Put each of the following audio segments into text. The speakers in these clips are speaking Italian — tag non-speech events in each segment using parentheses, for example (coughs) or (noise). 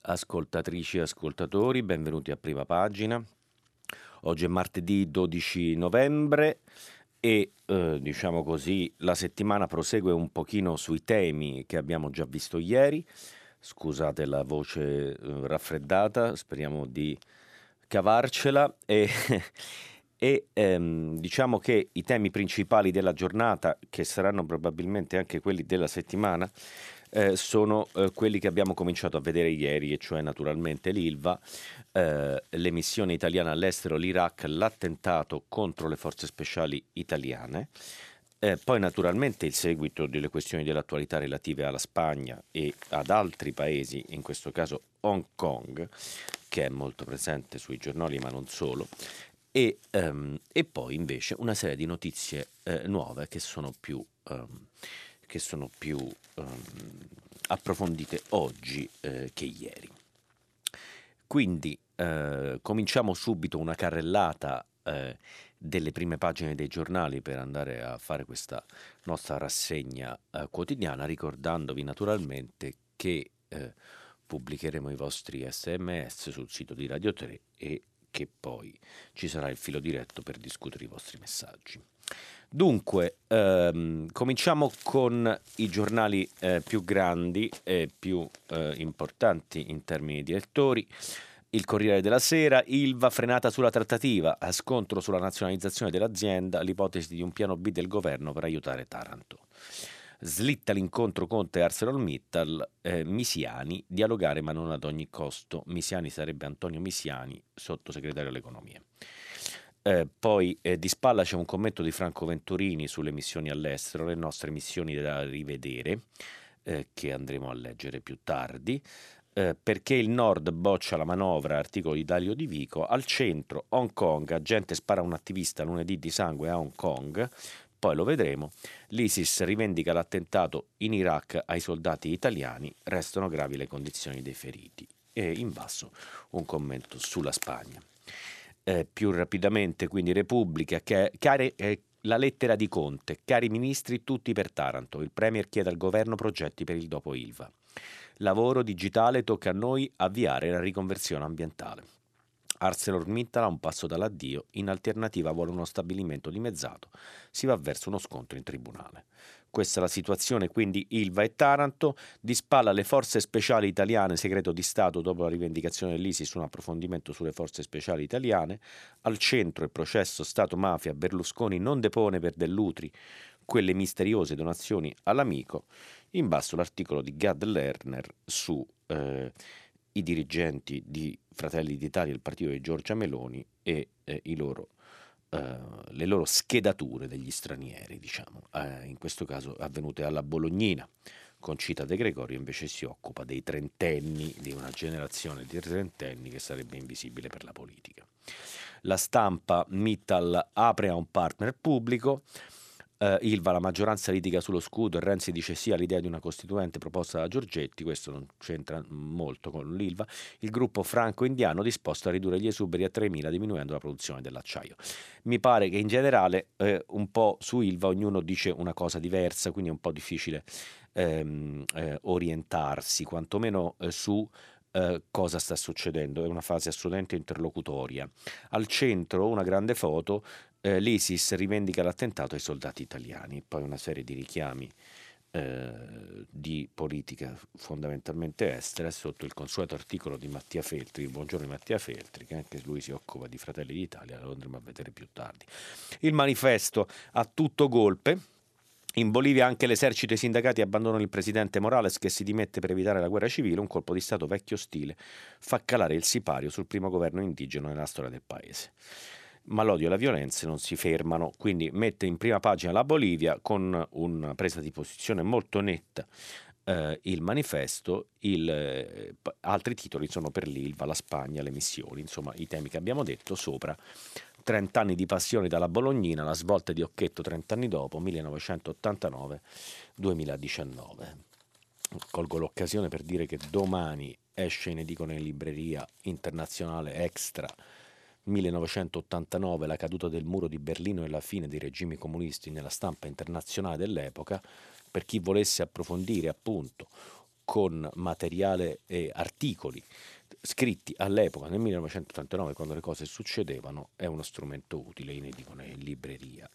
ascoltatrici e ascoltatori, benvenuti a prima pagina. Oggi è martedì 12 novembre e eh, diciamo così la settimana prosegue un pochino sui temi che abbiamo già visto ieri. Scusate la voce eh, raffreddata, speriamo di cavarcela e, (laughs) e ehm, diciamo che i temi principali della giornata, che saranno probabilmente anche quelli della settimana, eh, sono eh, quelli che abbiamo cominciato a vedere ieri, e cioè naturalmente l'ILVA, eh, le missioni italiane all'estero, l'Iraq, l'attentato contro le forze speciali italiane. Eh, poi naturalmente il seguito delle questioni dell'attualità relative alla Spagna e ad altri paesi, in questo caso Hong Kong, che è molto presente sui giornali ma non solo, e, um, e poi invece una serie di notizie eh, nuove che sono più um, che sono più um, approfondite oggi eh, che ieri. Quindi eh, cominciamo subito una carrellata eh, delle prime pagine dei giornali per andare a fare questa nostra rassegna eh, quotidiana, ricordandovi naturalmente che eh, pubblicheremo i vostri sms sul sito di Radio 3 e che poi ci sarà il filo diretto per discutere i vostri messaggi. Dunque, ehm, cominciamo con i giornali eh, più grandi e più eh, importanti in termini di lettori. Il Corriere della Sera, Ilva frenata sulla trattativa, a scontro sulla nazionalizzazione dell'azienda, l'ipotesi di un piano B del governo per aiutare Taranto. Slitta l'incontro Conte ArcelorMittal, eh, Misiani, dialogare ma non ad ogni costo. Misiani sarebbe Antonio Misiani, sottosegretario all'economia. Eh, poi eh, di spalla c'è un commento di Franco Venturini sulle missioni all'estero, le nostre missioni da rivedere, eh, che andremo a leggere più tardi. Eh, perché il Nord boccia la manovra, articolo di Dario Di Vico, al centro Hong Kong, agente spara un attivista lunedì di sangue a Hong Kong, poi lo vedremo, l'ISIS rivendica l'attentato in Iraq ai soldati italiani, restano gravi le condizioni dei feriti. E in basso un commento sulla Spagna eh, più rapidamente, quindi Repubblica, che, care, eh, la lettera di Conte, cari ministri tutti per Taranto, il Premier chiede al governo progetti per il dopo Ilva. Lavoro digitale tocca a noi avviare la riconversione ambientale. ArcelorMittal a un passo dall'addio, in alternativa vuole uno stabilimento dimezzato, si va verso uno scontro in tribunale. Questa è la situazione, quindi Ilva e Taranto, di spalla le forze speciali italiane, segreto di Stato dopo la rivendicazione dell'ISIS, un approfondimento sulle forze speciali italiane, al centro il processo Stato-mafia, Berlusconi non depone per Dell'Utri quelle misteriose donazioni all'amico, in basso l'articolo di Gad Lerner su eh, i dirigenti di Fratelli d'Italia, il partito di Giorgia Meloni e eh, i loro eh, le loro schedature degli stranieri, diciamo, eh, in questo caso avvenute alla Bolognina. Concita De Gregorio invece si occupa dei trentenni, di una generazione di trentenni che sarebbe invisibile per la politica. La stampa Mittal apre a un partner pubblico, Uh, Ilva, la maggioranza litiga sullo scudo Renzi dice sì all'idea di una costituente proposta da Giorgetti, questo non c'entra molto con l'Ilva, il gruppo franco-indiano disposto a ridurre gli esuberi a 3.000 diminuendo la produzione dell'acciaio. Mi pare che in generale eh, un po' su Ilva ognuno dice una cosa diversa, quindi è un po' difficile ehm, eh, orientarsi, quantomeno eh, su Uh, cosa sta succedendo, è una fase assolutamente interlocutoria. Al centro una grande foto eh, l'ISIS rivendica l'attentato ai soldati italiani, poi una serie di richiami eh, di politica fondamentalmente estera sotto il consueto articolo di Mattia Feltri, buongiorno Mattia Feltri, che anche lui si occupa di Fratelli d'Italia, lo andremo a vedere più tardi. Il manifesto a tutto golpe, in Bolivia anche l'esercito e i sindacati abbandonano il presidente Morales che si dimette per evitare la guerra civile, un colpo di Stato vecchio stile fa calare il sipario sul primo governo indigeno nella storia del paese ma l'odio e la violenza non si fermano, quindi mette in prima pagina la Bolivia con una presa di posizione molto netta eh, il manifesto, il, eh, altri titoli sono per l'Ilva, la Spagna, le missioni, insomma i temi che abbiamo detto sopra. 30 anni di passione dalla Bolognina, la svolta di Occhetto 30 anni dopo, 1989-2019. Colgo l'occasione per dire che domani esce in edicola in libreria internazionale Extra 1989, la caduta del muro di Berlino e la fine dei regimi comunisti nella stampa internazionale dell'epoca, per chi volesse approfondire appunto con materiale e articoli scritti all'epoca, nel 1989, quando le cose succedevano, è uno strumento utile in edicola in libreria.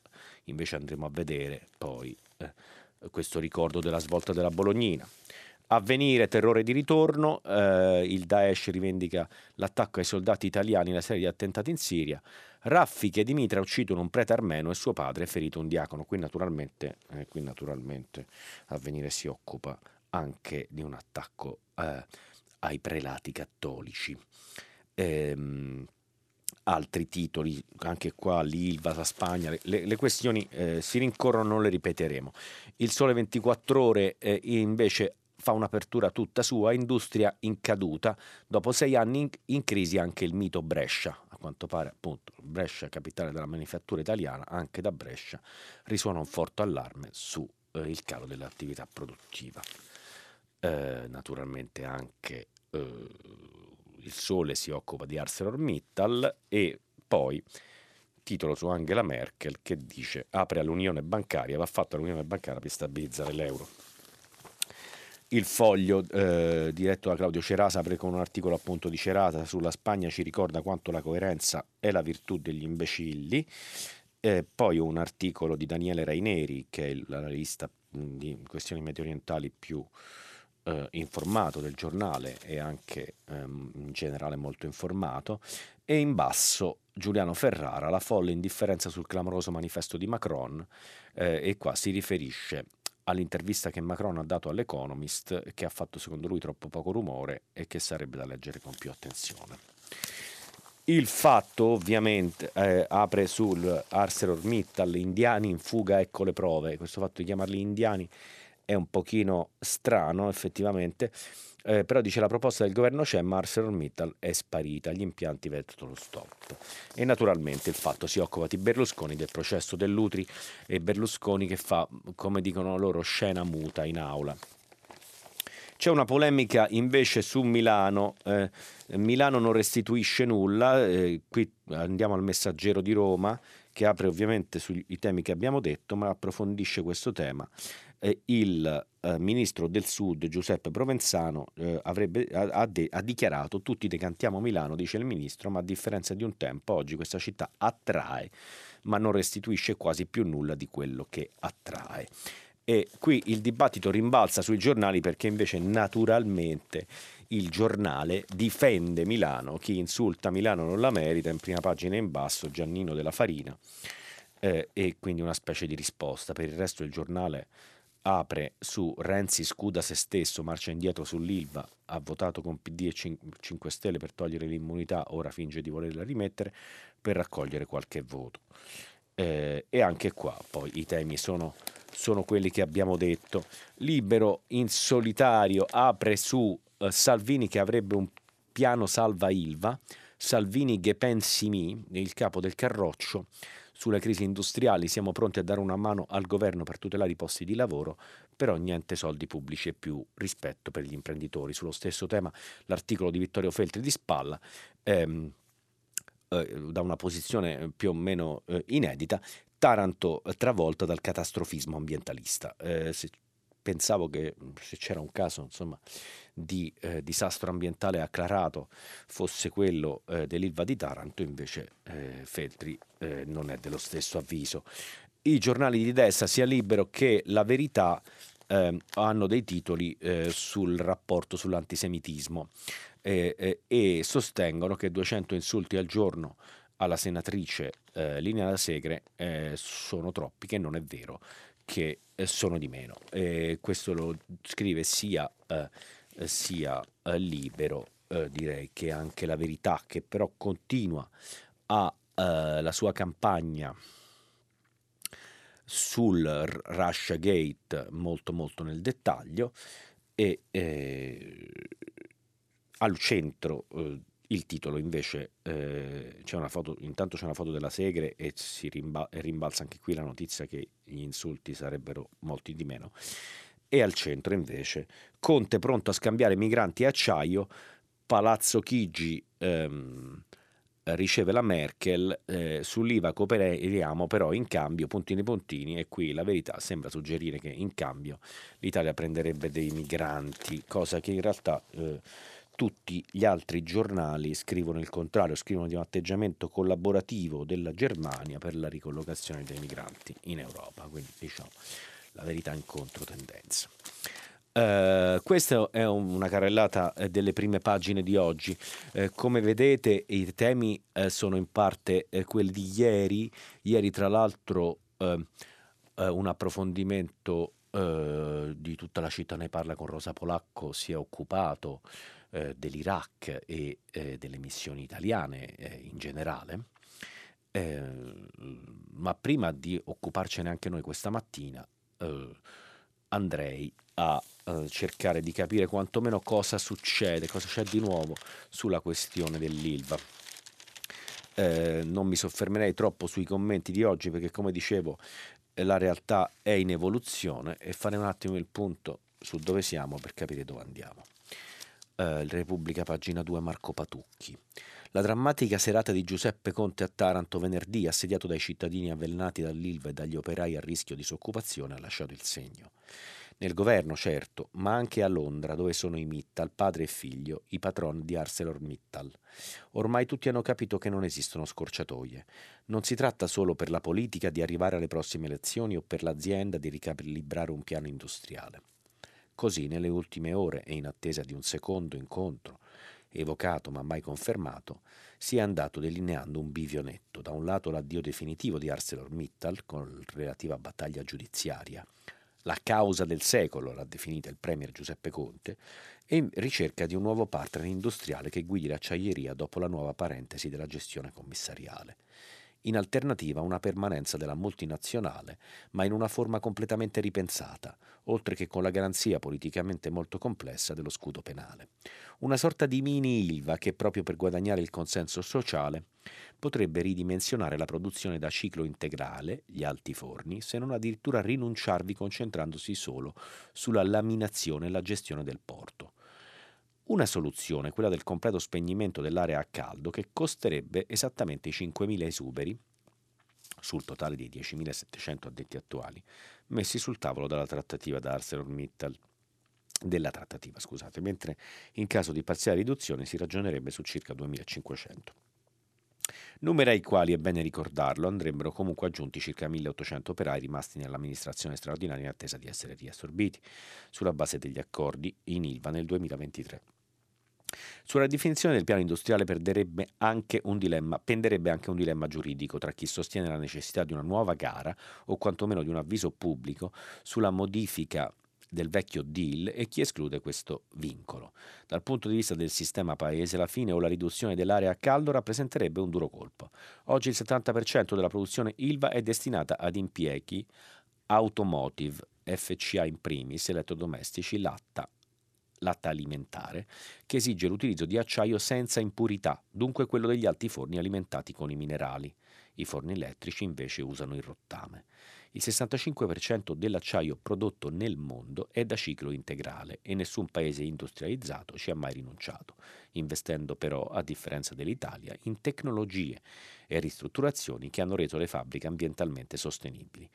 Invece andremo a vedere poi eh, questo ricordo della svolta della Bolognina. Avvenire, terrore di ritorno, eh, il Daesh rivendica l'attacco ai soldati italiani nella serie di attentati in Siria, raffiche di Mitra uccidono un prete armeno e suo padre è ferito un diacono. Qui naturalmente, eh, qui naturalmente Avvenire si occupa anche di un attacco eh, ai prelati cattolici. Ehm, altri titoli, anche qua l'Ilva, la Spagna, le, le questioni eh, si rincorrono, non le ripeteremo. Il Sole 24 Ore eh, invece fa un'apertura tutta sua, industria in caduta, dopo sei anni in, in, crisi anche il mito Brescia, a quanto pare appunto Brescia, capitale della manifattura italiana, anche da Brescia risuona un forte allarme sul eh, calo dell'attività produttiva. Eh, naturalmente anche eh, il Sole si occupa di ArcelorMittal e poi titolo su Angela Merkel che dice apre all'unione bancaria, va fatta l'unione bancaria per stabilizzare l'euro il foglio eh, diretto da Claudio Cerasa con un articolo appunto di Cerasa. Sulla Spagna ci ricorda quanto la coerenza è la virtù degli imbecilli. Eh, poi un articolo di Daniele Raineri che è l'analista di questioni medio orientali più eh, informato del giornale e anche ehm, in generale molto informato. E in basso Giuliano Ferrara la folle indifferenza sul clamoroso manifesto di Macron. Eh, e qua si riferisce all'intervista che Macron ha dato all'Economist, che ha fatto secondo lui troppo poco rumore e che sarebbe da leggere con più attenzione. Il fatto ovviamente eh, apre sul ArcelorMittal, indiani in fuga, ecco le prove, questo fatto di chiamarli indiani è un pochino strano effettivamente, eh, però dice la proposta del governo c'è ma ArcelorMittal è sparita, gli impianti vedono stop. E naturalmente il fatto si occupa di Berlusconi, del processo dell'Utri e Berlusconi che fa, come dicono loro, scena muta in aula. C'è una polemica invece su Milano, eh, Milano non restituisce nulla, eh, qui andiamo al messaggero di Roma che apre ovviamente sui temi che abbiamo detto ma approfondisce questo tema eh, il eh, ministro del Sud Giuseppe Provenzano eh, avrebbe, ha, ha, dichiarato tutti decantiamo Milano, dice il ministro, ma a differenza di un tempo oggi questa città attrae ma non restituisce quasi più nulla di quello che attrae. E qui il dibattito rimbalza sui giornali perché invece naturalmente il giornale difende Milano, chi insulta Milano non la merita, in prima pagina in basso Giannino della Farina eh, e quindi una specie di risposta. Per il resto il giornale apre su Renzi scuda se stesso, marcia indietro sull'Ilva, ha votato con PD e 5 Stelle per togliere l'immunità, ora finge di volerla rimettere per raccogliere qualche voto. Eh, e anche qua poi i temi sono, sono, quelli che abbiamo detto. Libero in solitario apre su eh, Salvini che avrebbe un piano salva Ilva, Salvini che pensi mi, il capo del Carroccio, sulle crisi industriali siamo pronti a dare una mano al governo per tutelare i posti di lavoro, però niente soldi pubblici e più rispetto per gli imprenditori. Sullo stesso tema l'articolo di Vittorio Feltri di Spalla. Ehm, eh, da una posizione più o meno eh, inedita, Taranto travolta dal catastrofismo ambientalista. Eh, se pensavo che se c'era un caso insomma, di eh, disastro ambientale acclarato fosse quello eh, dell'Ilva di Taranto, invece eh, Feltri eh, non è dello stesso avviso. I giornali di destra, sia Libero che La Verità, ehm, hanno dei titoli eh, sul rapporto sull'antisemitismo e sostengono che 200 insulti al giorno alla senatrice eh, Linea da Segre sono troppi, che non è vero che sono di meno. Eh, questo lo scrive sia, eh, sia eh, Libero, eh, direi che anche La Verità, che però continua a, eh, la sua campagna sul Russia Gate molto molto nel dettaglio e eh, al centro eh, il titolo invece eh, c'è una foto, intanto c'è una foto della Segre e si rimba- rimbalza anche qui la notizia che gli insulti sarebbero molti di meno. E al centro invece Conte pronto a scambiare migranti e acciaio, Palazzo Chigi ehm, riceve la Merkel, eh, sull'IVA cooperiamo però in cambio, puntini puntini, e qui la verità sembra suggerire che in cambio l'Italia prenderebbe dei migranti, cosa che in realtà eh, tutti gli altri giornali scrivono il contrario, scrivono di un atteggiamento collaborativo della Germania per la ricollocazione dei migranti in Europa, quindi diciamo la verità in controtendenza. Uh, questa è una carrellata eh, delle prime pagine di oggi. Uh, come vedete i temi uh, sono in parte quelli di ieri. Ieri tra l'altro un approfondimento di tutta la città ne parla con Rosa Polacco si è occupato dell'Iraq e delle missioni italiane in generale. ma prima di occuparcene anche noi questa mattina, andrei a uh, cercare di capire quantomeno cosa succede, cosa c'è di nuovo sulla questione dell'ILVA. Eh, non mi soffermerei troppo sui commenti di oggi perché come dicevo eh, la realtà è in evoluzione e fare un attimo il punto su dove siamo per capire dove andiamo. Eh, Repubblica, pagina 2, Marco Patucchi. La drammatica serata di Giuseppe Conte a Taranto venerdì, assediato dai cittadini avvelenati dall'Ilva e dagli operai a rischio di disoccupazione, ha lasciato il segno. Nel governo, certo, ma anche a Londra, dove sono i Mittal, padre e figlio, i patron di ArcelorMittal. Ormai tutti hanno capito che non esistono scorciatoie. Non si tratta solo per la politica di arrivare alle prossime elezioni o per l'azienda di ricalibrare un piano industriale. Così, nelle ultime ore e in attesa di un secondo incontro evocato ma mai confermato, si è andato delineando un bivio netto. Da un lato l'addio definitivo di ArcelorMittal con relativa battaglia giudiziaria, la causa del secolo, l'ha definita il premier Giuseppe Conte, e ricerca di un nuovo partner industriale che guidi l'acciaieria dopo la nuova parentesi della gestione commissariale in alternativa una permanenza della multinazionale, ma in una forma completamente ripensata, oltre che con la garanzia politicamente molto complessa dello scudo penale. Una sorta di mini Ilva che, proprio per guadagnare il consenso sociale, potrebbe ridimensionare la produzione da ciclo integrale, gli alti forni, se non addirittura rinunciarvi concentrandosi solo sulla laminazione e la gestione del porto. Una soluzione, quella del completo spegnimento dell'area a caldo, che costerebbe esattamente i 5.000 esuberi sul totale dei 10.700 addetti attuali, messi sul tavolo dalla trattativa da ArcelorMittal della trattativa, scusate, mentre in caso di parziale riduzione si ragionerebbe su circa 2.500. Numeri ai quali, è bene ricordarlo, andrebbero comunque aggiunti circa 1.800 operai rimasti nell'amministrazione straordinaria in attesa di essere riassorbiti, sulla base degli accordi in ILVA nel 2023. Sulla definizione del piano industriale anche dilemma, penderebbe anche un dilemma giuridico tra chi sostiene la necessità di una nuova gara o quantomeno di un avviso pubblico sulla modifica del vecchio deal e chi esclude questo vincolo. Dal punto di vista del sistema paese, la fine o la riduzione dell'area a caldo rappresenterebbe un duro colpo. Oggi il 70% della produzione ILVA è destinata ad impieghi automotive, FCA in primis, elettrodomestici, latta, latta alimentare, che esige l'utilizzo di acciaio senza impurità, dunque quello degli alti forni alimentati con i minerali. I forni elettrici invece usano il rottame. Il 65% dell'acciaio prodotto nel mondo è da ciclo integrale e nessun paese industrializzato ci ha mai rinunciato, investendo però, a differenza dell'Italia, in tecnologie e ristrutturazioni che hanno reso le fabbriche ambientalmente sostenibili.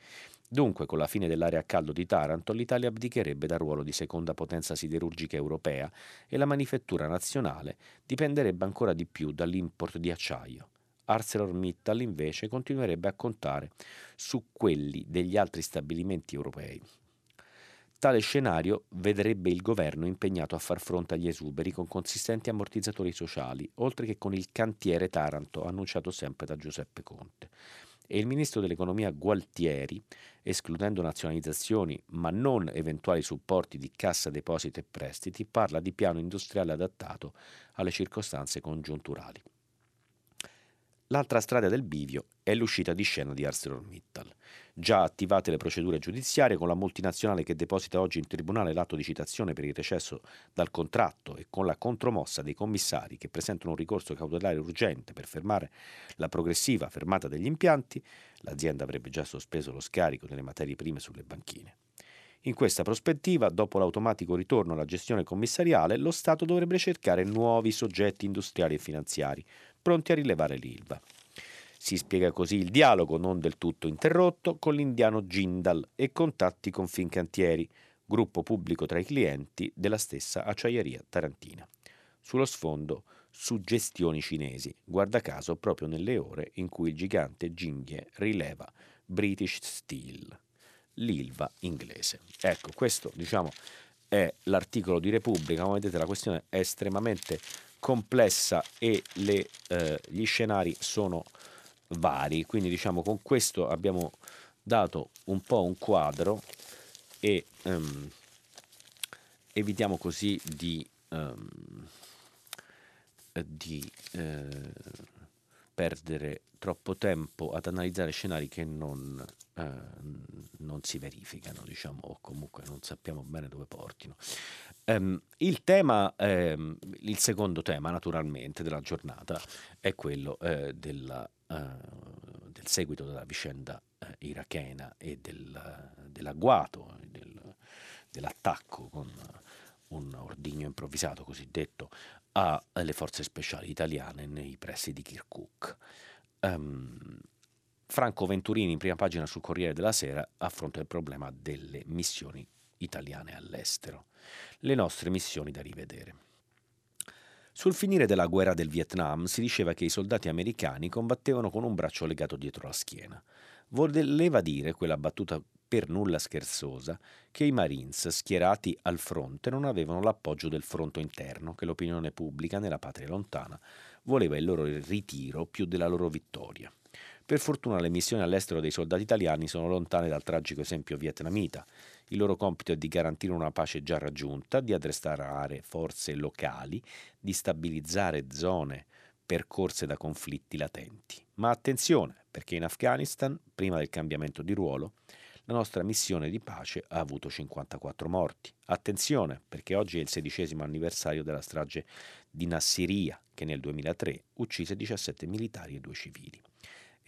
Dunque, con la fine dell'area a caldo di Taranto, l'Italia abdicherebbe dal ruolo di seconda potenza siderurgica europea e la manifattura nazionale dipenderebbe ancora di più dall'import di acciaio. ArcelorMittal invece continuerebbe a contare su quelli degli altri stabilimenti europei. Tale scenario vedrebbe il governo impegnato a far fronte agli esuberi con consistenti ammortizzatori sociali, oltre che con il cantiere Taranto annunciato sempre da Giuseppe Conte. E il ministro dell'economia Gualtieri, escludendo nazionalizzazioni ma non eventuali supporti di cassa depositi e prestiti, parla di piano industriale adattato alle circostanze congiunturali. L'altra strada del bivio è l'uscita di scena di ArcelorMittal. Già attivate le procedure giudiziarie con la multinazionale che deposita oggi in tribunale l'atto di citazione per il recesso dal contratto e con la contromossa dei commissari che presentano un ricorso cautelare urgente per fermare la progressiva fermata degli impianti, l'azienda avrebbe già sospeso lo scarico delle materie prime sulle banchine. In questa prospettiva, dopo l'automatico ritorno alla gestione commissariale, lo Stato dovrebbe cercare nuovi soggetti industriali e finanziari, pronti a rilevare l'ILVA. Si spiega così il dialogo, non del tutto interrotto, con l'indiano Jindal e contatti con Fincantieri, gruppo pubblico tra i clienti della stessa acciaieria tarantina. Sullo sfondo, suggestioni cinesi, guarda caso proprio nelle ore in cui il gigante Jingye rileva British Steel, l'ILVA inglese. Ecco, questo diciamo è l'articolo di Repubblica, come vedete la questione è estremamente complessa e le, eh, gli scenari sono vari, quindi diciamo con questo abbiamo dato un po' un quadro e um, evitiamo così di, um, di eh, perdere troppo tempo ad analizzare scenari che non, non si verificano, diciamo, o comunque non sappiamo bene dove portino. Um, il tema, um, il secondo tema naturalmente della giornata è quello uh, della, uh, del seguito della vicenda uh, irachena e del, dell'agguato, del, dell'attacco con un ordigno improvvisato cosiddetto alle forze speciali italiane nei pressi di Kirkuk. Um, Franco Venturini in prima pagina sul Corriere della Sera affronta il problema delle missioni italiane all'estero le nostre missioni da rivedere. Sul finire della guerra del Vietnam si diceva che i soldati americani combattevano con un braccio legato dietro la schiena. Voleva dire quella battuta per nulla scherzosa che i Marines schierati al fronte non avevano l'appoggio del fronte interno, che l'opinione pubblica nella patria lontana voleva il loro ritiro più della loro vittoria. Per fortuna le missioni all'estero dei soldati italiani sono lontane dal tragico esempio vietnamita. Il loro compito è di garantire una pace già raggiunta, di addestrare forze locali, di stabilizzare zone percorse da conflitti latenti. Ma attenzione, perché in Afghanistan, prima del cambiamento di ruolo, la nostra missione di pace ha avuto 54 morti. Attenzione, perché oggi è il sedicesimo anniversario della strage di Nassiria, che nel 2003 uccise 17 militari e due civili.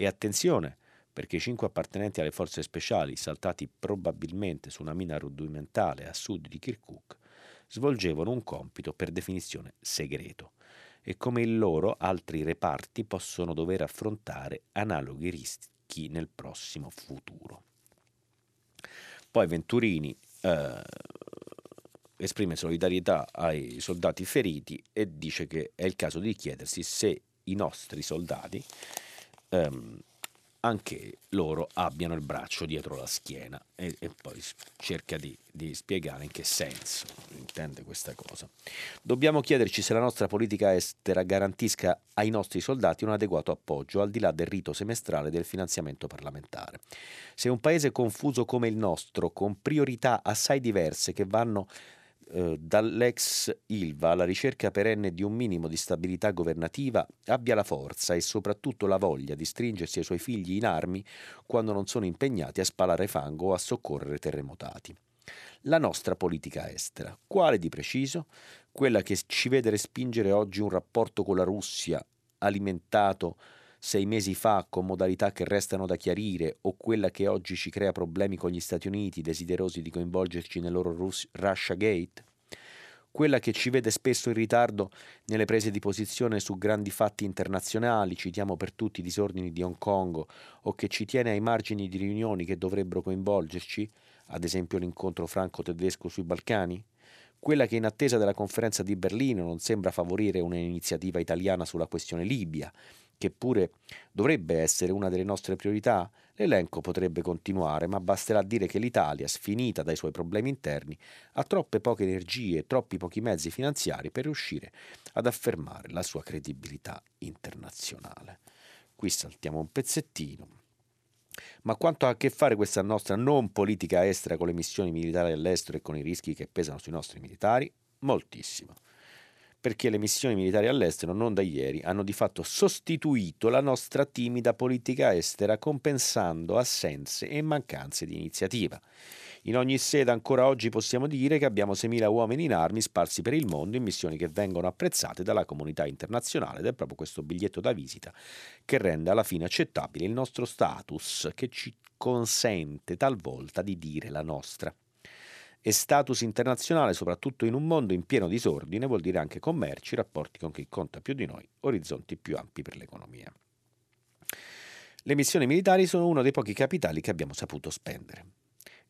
E attenzione, perché i cinque appartenenti alle forze speciali, saltati probabilmente su una mina rudimentale a sud di Kirkuk, svolgevano un compito per definizione segreto e come il loro altri reparti possono dover affrontare analoghi rischi nel prossimo futuro. Poi Venturini eh, esprime solidarietà ai soldati feriti e dice che è il caso di chiedersi se i nostri soldati ehm, anche loro abbiano il braccio dietro la schiena e, e poi cerca di, di, spiegare in che senso intende questa cosa. Dobbiamo chiederci se la nostra politica estera garantisca ai nostri soldati un adeguato appoggio al di là del rito semestrale del finanziamento parlamentare. Se un paese confuso come il nostro, con priorità assai diverse che vanno eh, dall'ex Ilva alla ricerca perenne di un minimo di stabilità governativa abbia la forza e soprattutto la voglia di stringersi ai suoi figli in armi quando non sono impegnati a spalare fango o a soccorrere terremotati. La nostra politica estera, quale di preciso? Quella che ci vede respingere oggi un rapporto con la Russia alimentato sei mesi fa con modalità che restano da chiarire o quella che oggi ci crea problemi con gli Stati Uniti desiderosi di coinvolgerci nel loro Rus- Russia Gate? Quella che ci vede spesso in ritardo nelle prese di posizione su grandi fatti internazionali, citiamo per tutti i disordini di Hong Kong, o che ci tiene ai margini di riunioni che dovrebbero coinvolgerci, ad esempio l'incontro franco-tedesco sui Balcani? Quella che in attesa della conferenza di Berlino non sembra favorire un'iniziativa italiana sulla questione Libia, che pure dovrebbe essere una delle nostre priorità, l'elenco potrebbe continuare, ma basterà dire che l'Italia, sfinita dai suoi problemi interni, ha troppe poche energie e troppi pochi mezzi finanziari per riuscire ad affermare la sua credibilità internazionale. Qui saltiamo un pezzettino. Ma quanto ha a che fare questa nostra non politica estera con le missioni militari all'estero e con i rischi che pesano sui nostri militari? Moltissimo. Perché le missioni militari all'estero non da ieri hanno di fatto sostituito la nostra timida politica estera compensando assenze e mancanze di iniziativa. In ogni sede ancora oggi possiamo dire che abbiamo 6.000 uomini in armi sparsi per il mondo in missioni che vengono apprezzate dalla comunità internazionale ed è proprio questo biglietto da visita che rende alla fine accettabile il nostro status che ci consente talvolta di dire la nostra. E status internazionale, soprattutto in un mondo in pieno disordine, vuol dire anche commerci, rapporti con chi conta più di noi, orizzonti più ampi per l'economia. Le missioni militari sono uno dei pochi capitali che abbiamo saputo spendere.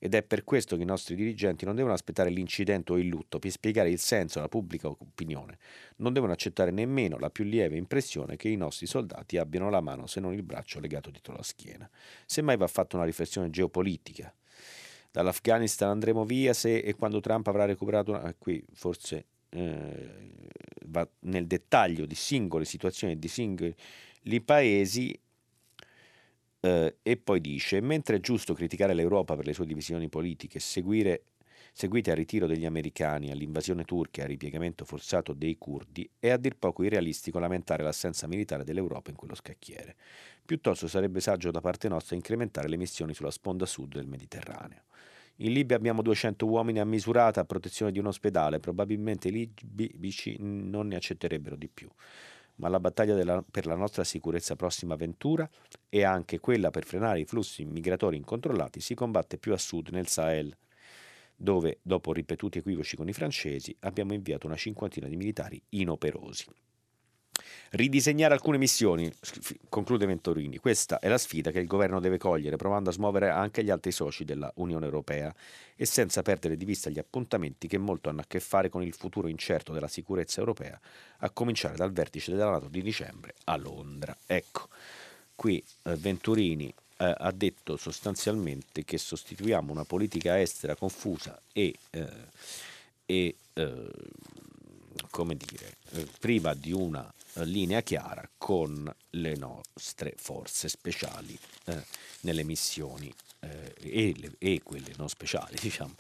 Ed è per questo che i nostri dirigenti non devono aspettare l'incidente o il lutto per spiegare il senso alla pubblica opinione. Non devono accettare nemmeno la più lieve impressione che i nostri soldati abbiano la mano se non il braccio legato dietro la schiena. Semmai va fatta una riflessione geopolitica. Dall'Afghanistan andremo via se e quando Trump avrà recuperato una... qui forse eh, va nel dettaglio di singole situazioni di singoli paesi eh, e poi dice, mentre è giusto criticare l'Europa per le sue divisioni politiche, seguire, seguite al ritiro degli americani, all'invasione turca e al ripiegamento forzato dei curdi, è a dir poco irrealistico lamentare l'assenza militare dell'Europa in quello scacchiere. Piuttosto sarebbe saggio da parte nostra incrementare le missioni sulla sponda sud del Mediterraneo. In Libia abbiamo 200 uomini a misurata a protezione di un ospedale, probabilmente i libici non ne accetterebbero di più ma la battaglia della, per la nostra sicurezza prossima avventura e anche quella per frenare i flussi migratori incontrollati si combatte più a sud nel Sahel, dove, dopo ripetuti equivoci con i francesi, abbiamo inviato una cinquantina di militari inoperosi. Ridisegnare alcune missioni, conclude Ventorini, questa è la sfida che il governo deve cogliere, provando a smuovere anche gli altri soci della Unione Europea e senza perdere di vista gli appuntamenti che molto hanno a che fare con il futuro incerto della sicurezza europea, a cominciare dal vertice della Nato di dicembre a Londra. Ecco, qui eh, Venturini eh, ha detto sostanzialmente che sostituiamo una politica estera confusa e, eh, e eh, come dire, eh, priva di una linea chiara con le nostre forze speciali eh, nelle missioni eh, e, e, quelle non speciali, (laughs) diciamo,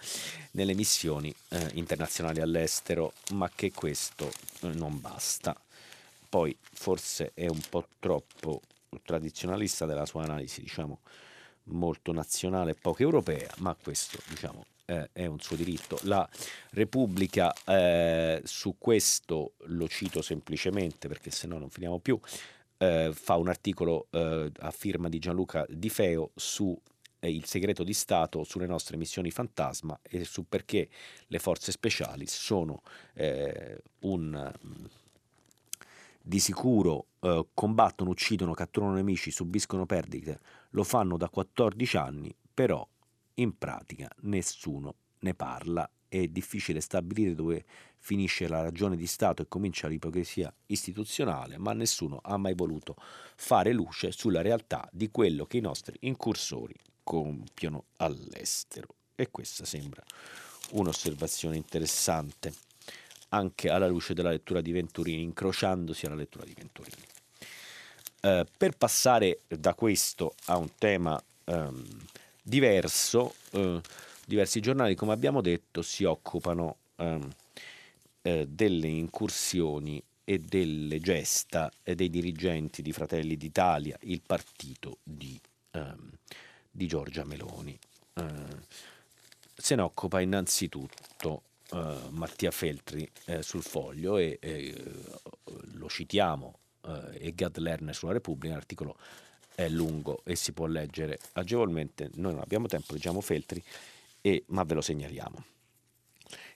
nelle missioni eh, internazionali all'estero, ma che questo eh, non basta. Poi forse è un po' troppo tradizionalista della sua analisi, diciamo, molto nazionale e poco europea, ma questo, diciamo, eh, è un suo diritto. La Repubblica eh, su questo lo cito semplicemente perché se no non finiamo più. Eh, fa un articolo eh, a firma di Gianluca Di Feo su eh, il segreto di Stato sulle nostre missioni fantasma e su perché le forze speciali sono eh, un di sicuro eh, combattono, uccidono, catturano nemici, subiscono perdite, lo fanno da 14 anni, però in pratica nessuno ne parla, è difficile stabilire dove finisce la ragione di Stato e comincia l'ipocrisia istituzionale, ma nessuno ha mai voluto fare luce sulla realtà di quello che i nostri incursori compiono all'estero. E questa sembra un'osservazione interessante anche alla luce della lettura di Venturini, incrociandosi alla lettura di Venturini. Eh, per passare da questo a un tema ehm, diverso, eh, diversi giornali, come abbiamo detto, si occupano ehm, eh, delle incursioni e delle gesta dei dirigenti di Fratelli d'Italia, il partito di, ehm, di Giorgia Meloni. Eh, se ne occupa innanzitutto eh, Mattia Feltri eh, sul foglio e lo citiamo, e Gad Lerner sulla Repubblica, un articolo è lungo e si può leggere agevolmente. Noi non abbiamo tempo, leggiamo Feltri, e, ma ve lo segnaliamo.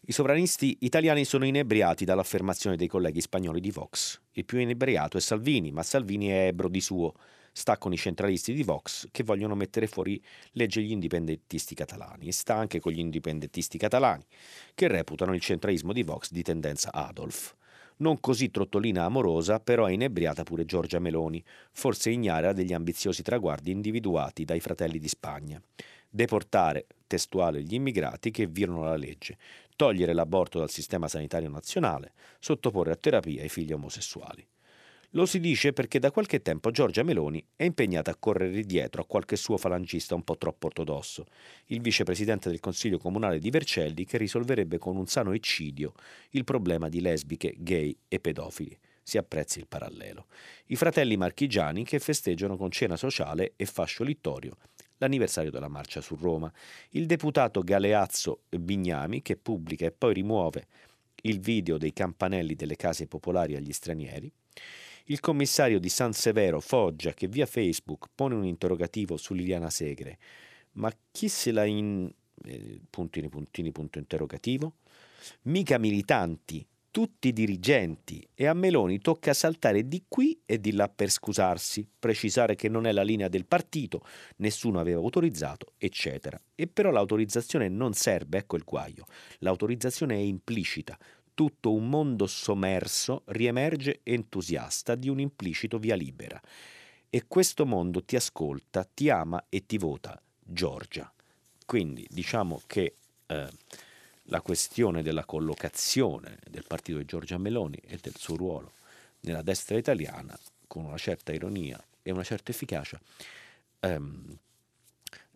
I sovranisti italiani sono inebriati dall'affermazione dei colleghi spagnoli di Vox. Il più inebriato è Salvini, ma Salvini è ebro di suo. Sta con i centralisti di Vox che vogliono mettere fuori legge gli indipendentisti catalani e sta anche con gli indipendentisti catalani che reputano il centralismo di Vox di tendenza Adolf. Non così trottolina amorosa, però è inebriata pure Giorgia Meloni, forse ignara degli ambiziosi traguardi individuati dai fratelli di Spagna. Deportare, testuale, gli immigrati che violano la legge, togliere l'aborto dal sistema sanitario nazionale, sottoporre a terapia i figli omosessuali. Lo si dice perché da qualche tempo Giorgia Meloni è impegnata a correre dietro a qualche suo falangista un po' troppo ortodosso, il vicepresidente del Consiglio Comunale di Vercelli che risolverebbe con un sano eccidio il problema di lesbiche, gay e pedofili. Si apprezzi il parallelo. I fratelli marchigiani che festeggiano con cena sociale e fascio littorio l'anniversario della marcia su Roma, il deputato Galeazzo Bignami che pubblica e poi rimuove il video dei campanelli delle case popolari agli stranieri, il commissario di San Severo Foggia che via Facebook pone un interrogativo su Liliana Segre. Ma chi se la in... Eh, puntini puntini punto interrogativo? Mica militanti, tutti dirigenti e a Meloni tocca saltare di qui e di là per scusarsi, precisare che non è la linea del partito, nessuno aveva autorizzato, eccetera. E però l'autorizzazione non serve, ecco il guaio. L'autorizzazione è implicita, tutto un mondo sommerso riemerge entusiasta di un implicito via libera. E questo mondo ti ascolta, ti ama e ti vota. Giorgia. Quindi diciamo che eh, la questione della collocazione del partito di Giorgia Meloni e del suo ruolo nella destra italiana, con una certa ironia e una certa efficacia, ehm,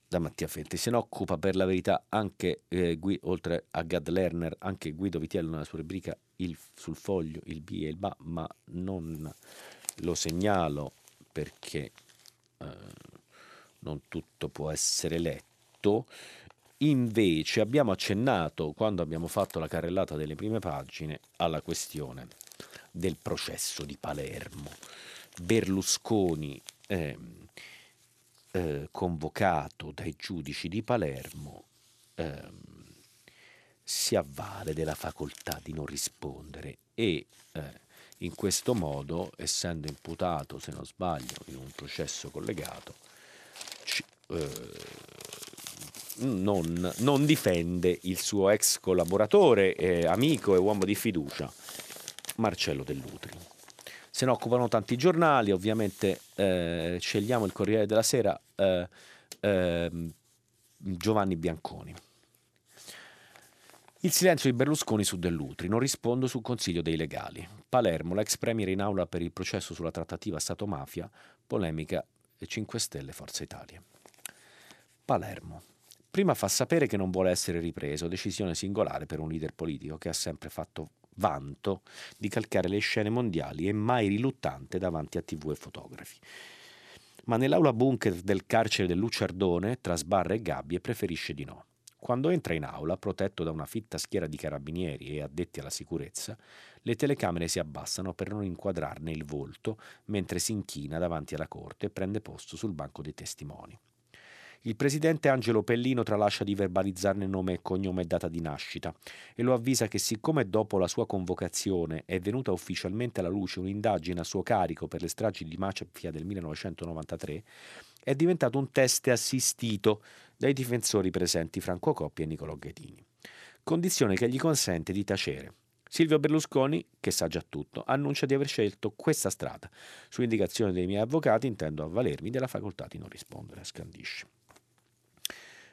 da Mattia Fenti. Se ne occupa per la verità anche, eh, Gui, oltre a Gad Lerner, anche Guido Vitiello nella sua rubrica il, sul foglio, il B e il BA, ma non lo segnalo perché eh, non tutto può essere letto. Invece abbiamo accennato, quando abbiamo fatto la carrellata delle prime pagine, alla questione del processo di Palermo. Berlusconi... Eh, eh, convocato dai giudici di Palermo eh, si avvale della facoltà di non rispondere e eh, in questo modo, essendo imputato, se non sbaglio, in un processo collegato, ci, eh, non, non, difende il suo ex collaboratore, eh, amico e uomo di fiducia, Marcello Dell'Utri se ne occupano tanti giornali, ovviamente eh, scegliamo il Corriere della Sera, eh, eh, Giovanni Bianconi. Il silenzio di Berlusconi su Dell'Utri, non rispondo sul consiglio dei legali. Palermo, l'ex premier in aula per il processo sulla trattativa Stato-mafia, polemica 5 Stelle Forza Italia. Palermo. Prima fa sapere che non vuole essere ripreso, decisione singolare per un leader politico che ha sempre fatto vanto di calcare le scene mondiali e mai riluttante davanti a tv e fotografi. Ma nell'aula bunker del carcere del Luciardone, tra sbarre e gabbie, preferisce di no. Quando entra in aula, protetto da una fitta schiera di carabinieri e addetti alla sicurezza, le telecamere si abbassano per non inquadrarne il volto mentre si inchina davanti alla corte e prende posto sul banco dei testimoni. Il presidente Angelo Pellino tralascia di verbalizzarne nome cognome e data di nascita e lo avvisa che siccome dopo la sua convocazione è venuta ufficialmente alla luce un'indagine a suo carico per le stragi di Mafia del 1993, è diventato un test assistito dai difensori presenti Franco Coppi e Nicolò Ghedini, condizione che gli consente di tacere. Silvio Berlusconi, che sa già tutto, annuncia di aver scelto questa strada. Su indicazione dei miei avvocati intendo avvalermi della facoltà di non rispondere, scandisce.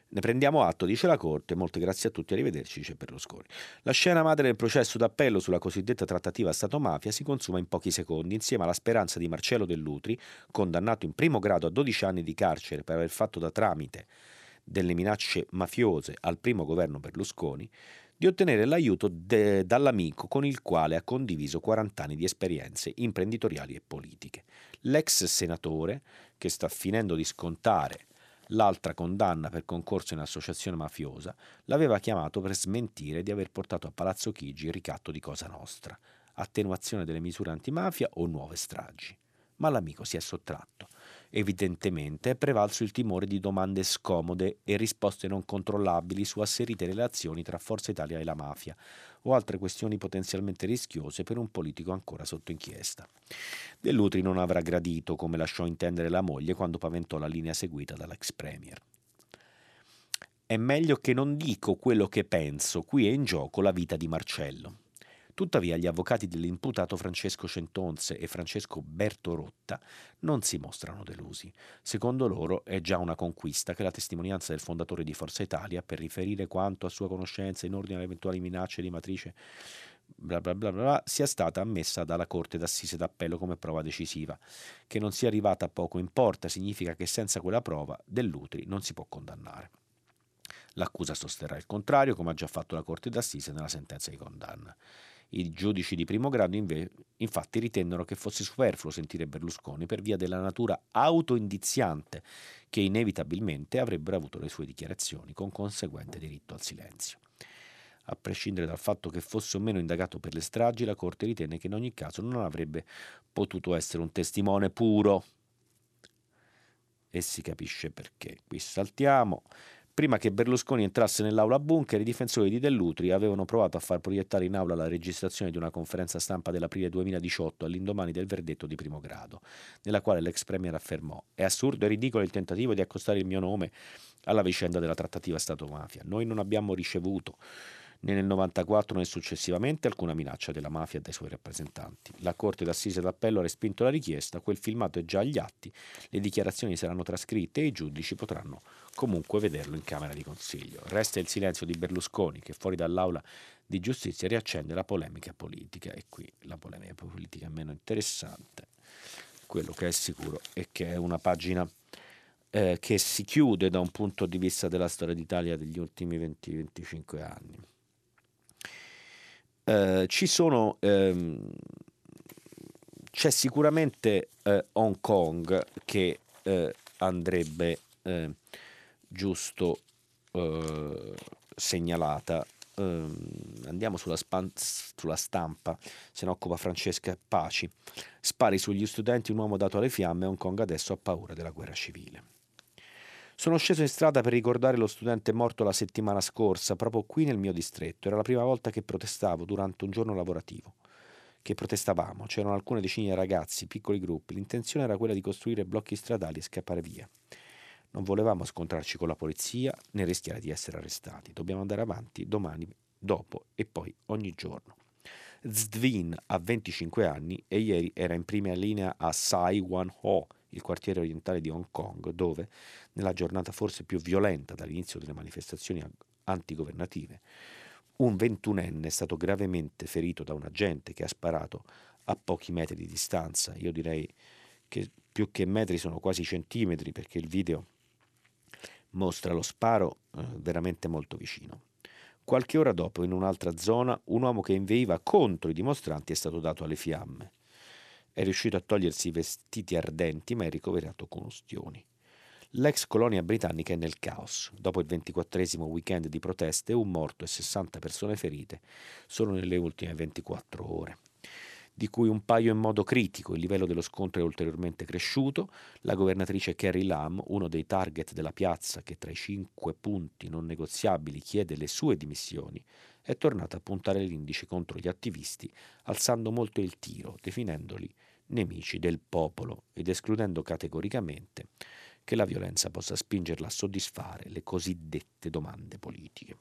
Ne prendiamo atto, dice la Corte, molte grazie a tutti, arrivederci, dice Berlusconi. La scena madre del processo d'appello sulla cosiddetta trattativa Stato-mafia si consuma in pochi secondi, insieme alla speranza di Marcello Dell'Utri, condannato in primo grado a 12 anni di carcere per aver fatto da tramite delle minacce mafiose al primo governo Berlusconi, di ottenere l'aiuto de- dall'amico con il quale ha condiviso 40 anni di esperienze imprenditoriali e politiche. L'ex senatore, che sta finendo di scontare l'altra condanna per concorso in associazione mafiosa, l'aveva chiamato per smentire di aver portato a Palazzo Chigi il ricatto di Cosa Nostra, attenuazione delle misure antimafia o nuove stragi. Ma l'amico si è sottratto. Evidentemente è prevalso il timore di domande scomode e risposte non controllabili su asserite relazioni tra Forza Italia e la mafia, o altre questioni potenzialmente rischiose per un politico ancora sotto inchiesta. Dell'Utri non avrà gradito come lasciò intendere la moglie quando paventò la linea seguita dall'ex premier. È meglio che non dico quello che penso, qui è in gioco la vita di Marcello. Tuttavia gli avvocati dell'imputato Francesco Centonze e Francesco Bertorotta non si mostrano delusi. Secondo loro è già una conquista che la testimonianza del fondatore di Forza Italia per riferire quanto a sua conoscenza in ordine alle eventuali minacce di matrice bla bla bla bla, sia stata ammessa dalla Corte d'Assise d'Appello come prova decisiva. Che non sia arrivata poco importa, significa che senza quella prova dell'utri non si può condannare. L'accusa sosterrà il contrario, come ha già fatto la Corte d'Assise nella sentenza di condanna. I giudici di primo grado inve- infatti ritennero che fosse superfluo sentire Berlusconi per via della natura autoindiziante che inevitabilmente avrebbero avuto le sue dichiarazioni, con conseguente diritto al silenzio. A prescindere dal fatto che fosse o meno indagato per le stragi, la Corte ritenne che in ogni caso non avrebbe potuto essere un testimone puro. E si capisce perché. Qui saltiamo. Prima che Berlusconi entrasse nell'aula bunker, i difensori di Dell'Utri avevano provato a far proiettare in aula la registrazione di una conferenza stampa dell'aprile 2018 all'indomani del verdetto di primo grado, nella quale l'ex premier affermò: È assurdo e ridicolo il tentativo di accostare il mio nome alla vicenda della trattativa Stato-mafia. Noi non abbiamo ricevuto né nel 94 né successivamente alcuna minaccia della mafia dai suoi rappresentanti. La Corte d'Assise d'Appello ha respinto la richiesta, quel filmato è già agli atti, le dichiarazioni saranno trascritte e i giudici potranno comunque vederlo in Camera di Consiglio. Resta il silenzio di Berlusconi che fuori dall'aula di giustizia riaccende la polemica politica e qui la polemica politica è meno interessante. Quello che è sicuro è che è una pagina eh, che si chiude da un punto di vista della storia d'Italia degli ultimi 20-25 anni. Eh, ci sono, ehm, c'è sicuramente eh, Hong Kong che eh, andrebbe eh, giusto eh, segnalata. Ehm, andiamo sulla, span- sulla, stampa, se ne occupa Francesca Paci. Spari sugli studenti, un uomo dato alle fiamme, Hong Kong adesso ha paura della guerra civile. Sono sceso in strada per ricordare lo studente morto la settimana scorsa, proprio qui nel mio distretto. Era la prima volta che protestavo durante un giorno lavorativo. Che protestavamo, c'erano alcune decine di ragazzi, piccoli gruppi. L'intenzione era quella di costruire blocchi stradali e scappare via. Non volevamo scontrarci con la polizia né rischiare di essere arrestati. Dobbiamo andare avanti domani, dopo e poi ogni giorno. Zdvin ha 25 anni e ieri era in prima linea a Sai Wan Ho, il quartiere orientale di Hong Kong, dove, nella giornata forse più violenta dall'inizio delle manifestazioni antigovernative, un ventunenne è stato gravemente ferito da un agente che ha sparato a pochi metri di distanza. Io direi che più che metri sono quasi centimetri perché il video mostra lo sparo eh, veramente molto vicino. Qualche ora dopo, in un'altra zona, un uomo che inveiva contro i dimostranti è stato dato alle fiamme. È riuscito a togliersi i vestiti ardenti, ma è ricoverato con ustioni. L'ex colonia britannica è nel caos. Dopo il 24 weekend di proteste, un morto e 60 persone ferite solo nelle ultime 24 ore di cui un paio in modo critico. Il livello dello scontro è ulteriormente cresciuto. La governatrice Carrie Lam, uno dei target della piazza che tra i cinque punti non negoziabili chiede le sue dimissioni, è tornata a puntare l'indice contro gli attivisti, alzando molto il tiro, definendoli nemici del popolo ed escludendo categoricamente che la violenza possa spingerla a soddisfare le cosiddette domande politiche.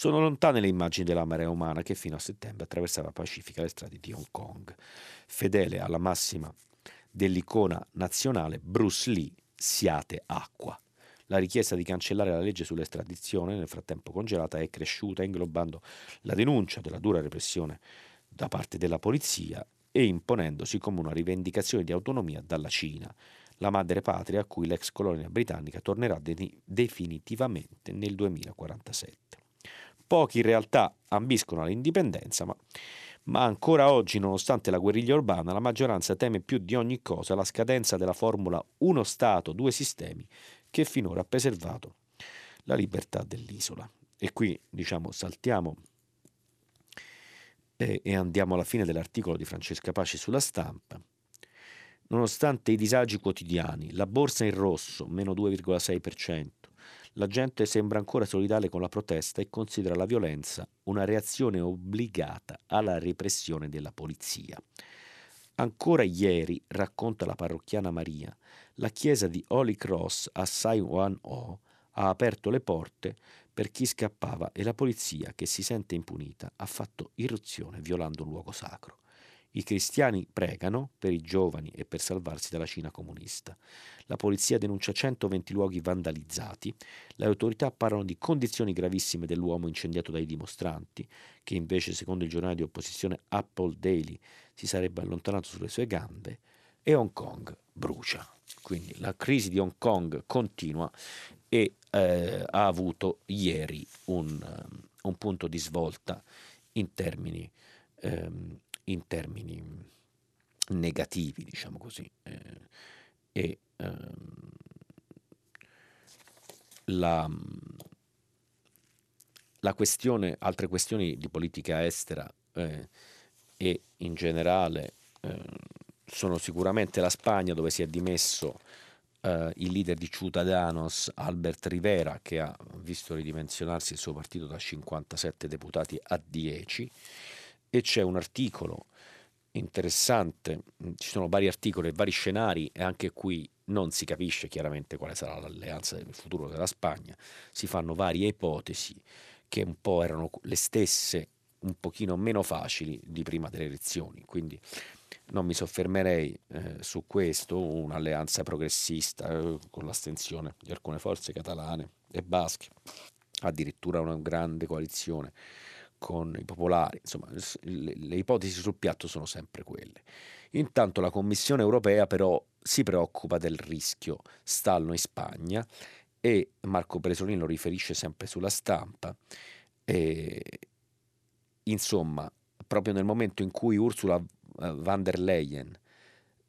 Sono lontane le immagini della marea umana che fino a settembre attraversava pacifica le strade di Hong Kong. Fedele alla massima dell'icona nazionale, Bruce Lee, siate acqua. La richiesta di cancellare la legge sull'estradizione, nel frattempo congelata, è cresciuta inglobando la denuncia della dura repressione da parte della polizia e imponendosi come una rivendicazione di autonomia dalla Cina, la madre patria a cui l'ex colonia britannica tornerà de- definitivamente nel 2047. Pochi in realtà ambiscono all'indipendenza, ma, ma ancora oggi, nonostante la guerriglia urbana, la maggioranza teme più di ogni cosa la scadenza della formula uno Stato, due sistemi, che finora ha preservato la libertà dell'isola. E qui, diciamo, saltiamo e, e andiamo alla fine dell'articolo di Francesca Paci sulla stampa. Nonostante i disagi quotidiani, la borsa in rosso, meno 2,6%, la gente sembra ancora solidale con la protesta e considera la violenza una reazione obbligata alla repressione della polizia. Ancora ieri, racconta la parrocchiana Maria, la chiesa di Holy Cross a Sai Wan O ha aperto le porte per chi scappava e la polizia, che si sente impunita, ha fatto irruzione violando un luogo sacro. I cristiani pregano per i giovani e per salvarsi dalla Cina comunista. La polizia denuncia 120 luoghi vandalizzati. Le autorità parlano di condizioni gravissime dell'uomo incendiato dai dimostranti, che invece, secondo il giornale di opposizione Apple Daily, si sarebbe allontanato sulle sue gambe. E Hong Kong brucia. Quindi la crisi di Hong Kong continua e eh, ha avuto ieri un, un, punto di svolta in termini, ehm, in termini negativi, diciamo così. Eh, e ehm, la, la, questione, altre questioni di politica estera eh, e in generale eh, sono sicuramente la Spagna dove si è dimesso eh, il leader di Ciudadanos Albert Rivera che ha visto ridimensionarsi il suo partito da 57 deputati a 10 e c'è un articolo interessante, ci sono vari articoli e vari scenari e anche qui non si capisce chiaramente quale sarà l'alleanza del futuro della Spagna, si fanno varie ipotesi che un po' erano le stesse, un pochino meno facili di prima delle elezioni, quindi non mi soffermerei eh, su questo, un'alleanza progressista eh, con l'astensione di alcune forze catalane e basche, addirittura una grande coalizione con i popolari, insomma le, le ipotesi sul piatto sono sempre quelle. Intanto la Commissione europea però si preoccupa del rischio stallo in Spagna e Marco Bresolin lo riferisce sempre sulla stampa. E, insomma, proprio nel momento in cui Ursula van der Leyen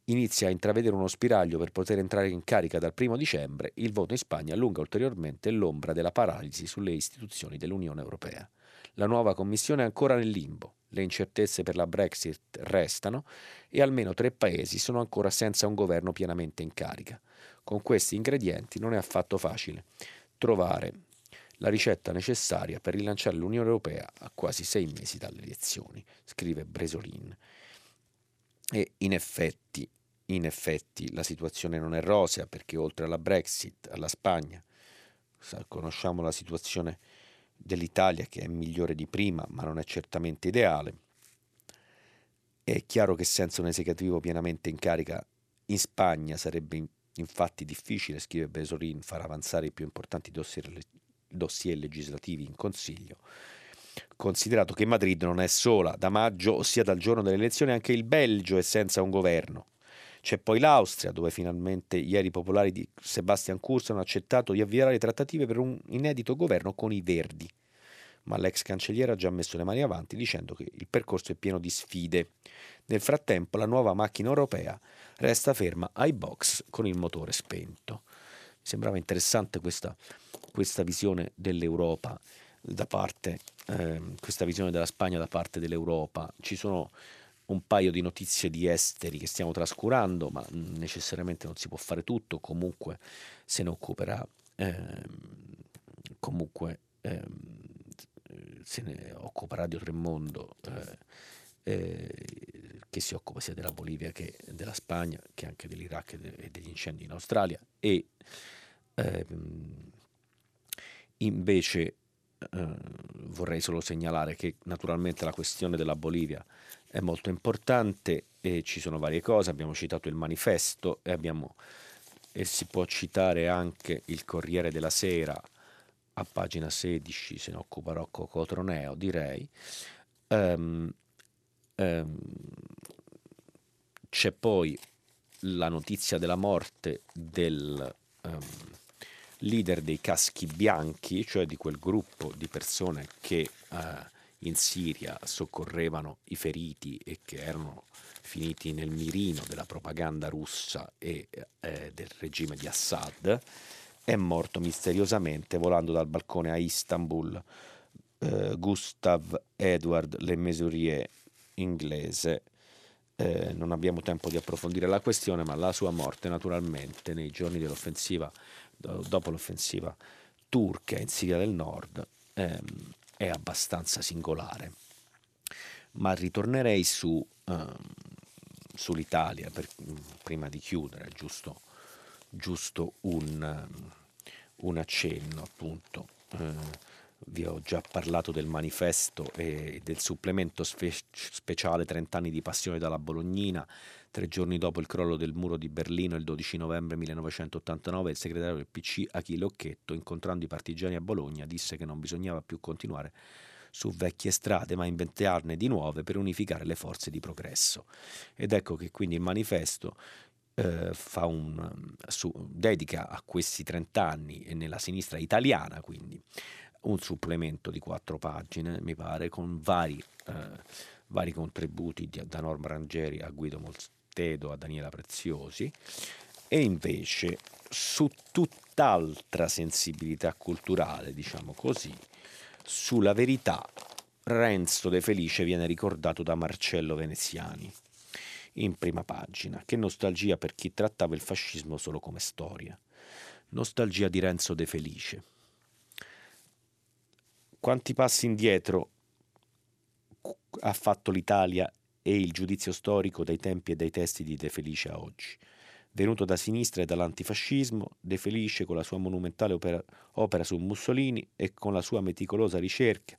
inizia a intravedere uno spiraglio per poter entrare in carica dal primo dicembre, il voto in Spagna allunga ulteriormente l'ombra della paralisi sulle istituzioni dell'Unione Europea. La nuova Commissione è ancora nel limbo, le incertezze per la Brexit restano e almeno tre paesi sono ancora senza un governo pienamente in carica. Con questi ingredienti non è affatto facile trovare la ricetta necessaria per rilanciare l'Unione Europea a quasi sei mesi dalle elezioni, scrive Bresolin. E in effetti, in effetti la situazione non è rosea perché oltre alla Brexit, alla Spagna, conosciamo la situazione dell'Italia che è migliore di prima, ma non è certamente ideale. È chiaro che senza un esecutivo pienamente in carica in Spagna sarebbe infatti difficile, scrive Besolin, far avanzare i più importanti dossier, dossier legislativi in Consiglio, considerato che Madrid non è sola, da maggio, ossia dal giorno delle elezioni, anche il Belgio è senza un governo. C'è poi l'Austria, dove finalmente ieri i popolari di Sebastian Kurz hanno accettato di avviare le trattative per un inedito governo con i Verdi. Ma l'ex cancelliere ha già messo le mani avanti dicendo che il percorso è pieno di sfide. Nel frattempo la nuova macchina europea resta ferma ai box con il motore spento. Mi sembrava interessante questa, questa visione dell'Europa da parte, eh, questa visione della Spagna da parte dell'Europa. Ci sono un paio di notizie di esteri che stiamo trascurando, ma necessariamente non si può fare tutto, comunque se ne occuperà, ehm, comunque ehm, se ne occupa Radio Tremondo, eh, eh, che si occupa sia della Bolivia che della Spagna, che anche dell'Iraq e, de- e degli incendi in Australia, e ehm, invece eh, vorrei solo segnalare che naturalmente la questione della Bolivia è molto importante e ci sono varie cose, abbiamo citato il manifesto e, abbiamo, e si può citare anche il Corriere della Sera a pagina 16, se ne occupa Rocco Cotroneo direi. Um, um, c'è poi la notizia della morte del um, leader dei caschi bianchi, cioè di quel gruppo di persone che uh, in Siria soccorrevano i feriti e che erano finiti nel mirino della propaganda russa e eh, del regime di Assad, è morto misteriosamente volando dal balcone a Istanbul. Eh, Gustav Edward Le Mesurier, inglese. Eh, non abbiamo tempo di approfondire la questione, ma la sua morte naturalmente nei giorni dell'offensiva, dopo l'offensiva turca in Siria del Nord, ehm, è abbastanza singolare. Ma ritornerei su, um, sull'Italia per, prima di chiudere, giusto, giusto un, um, un, accenno appunto. Uh, vi ho già parlato del manifesto e del supplemento spe- speciale 30 anni di passione dalla Bolognina. Tre giorni dopo il crollo del muro di Berlino, il 12 novembre 1989, il segretario del PC Achille Occhetto, incontrando i partigiani a Bologna, disse che non bisognava più continuare su vecchie strade, ma inventarne di nuove per unificare le forze di progresso. Ed ecco che quindi il manifesto eh, un, su, dedica a questi 30 anni e nella sinistra italiana, quindi un supplemento di quattro pagine, mi pare, con vari, eh, vari contributi di, da Norma Rangeri a Guido Moltedo, a Daniela Preziosi, e invece su tutt'altra sensibilità culturale, diciamo così, sulla verità, Renzo De Felice viene ricordato da Marcello Veneziani in prima pagina. Che nostalgia per chi trattava il fascismo solo come storia. Nostalgia di Renzo De Felice. Quanti passi indietro ha fatto l'Italia e il giudizio storico dai tempi e dai testi di De Felice a oggi? Venuto da sinistra e dall'antifascismo, De Felice con la sua monumentale opera, opera su Mussolini e con la sua meticolosa ricerca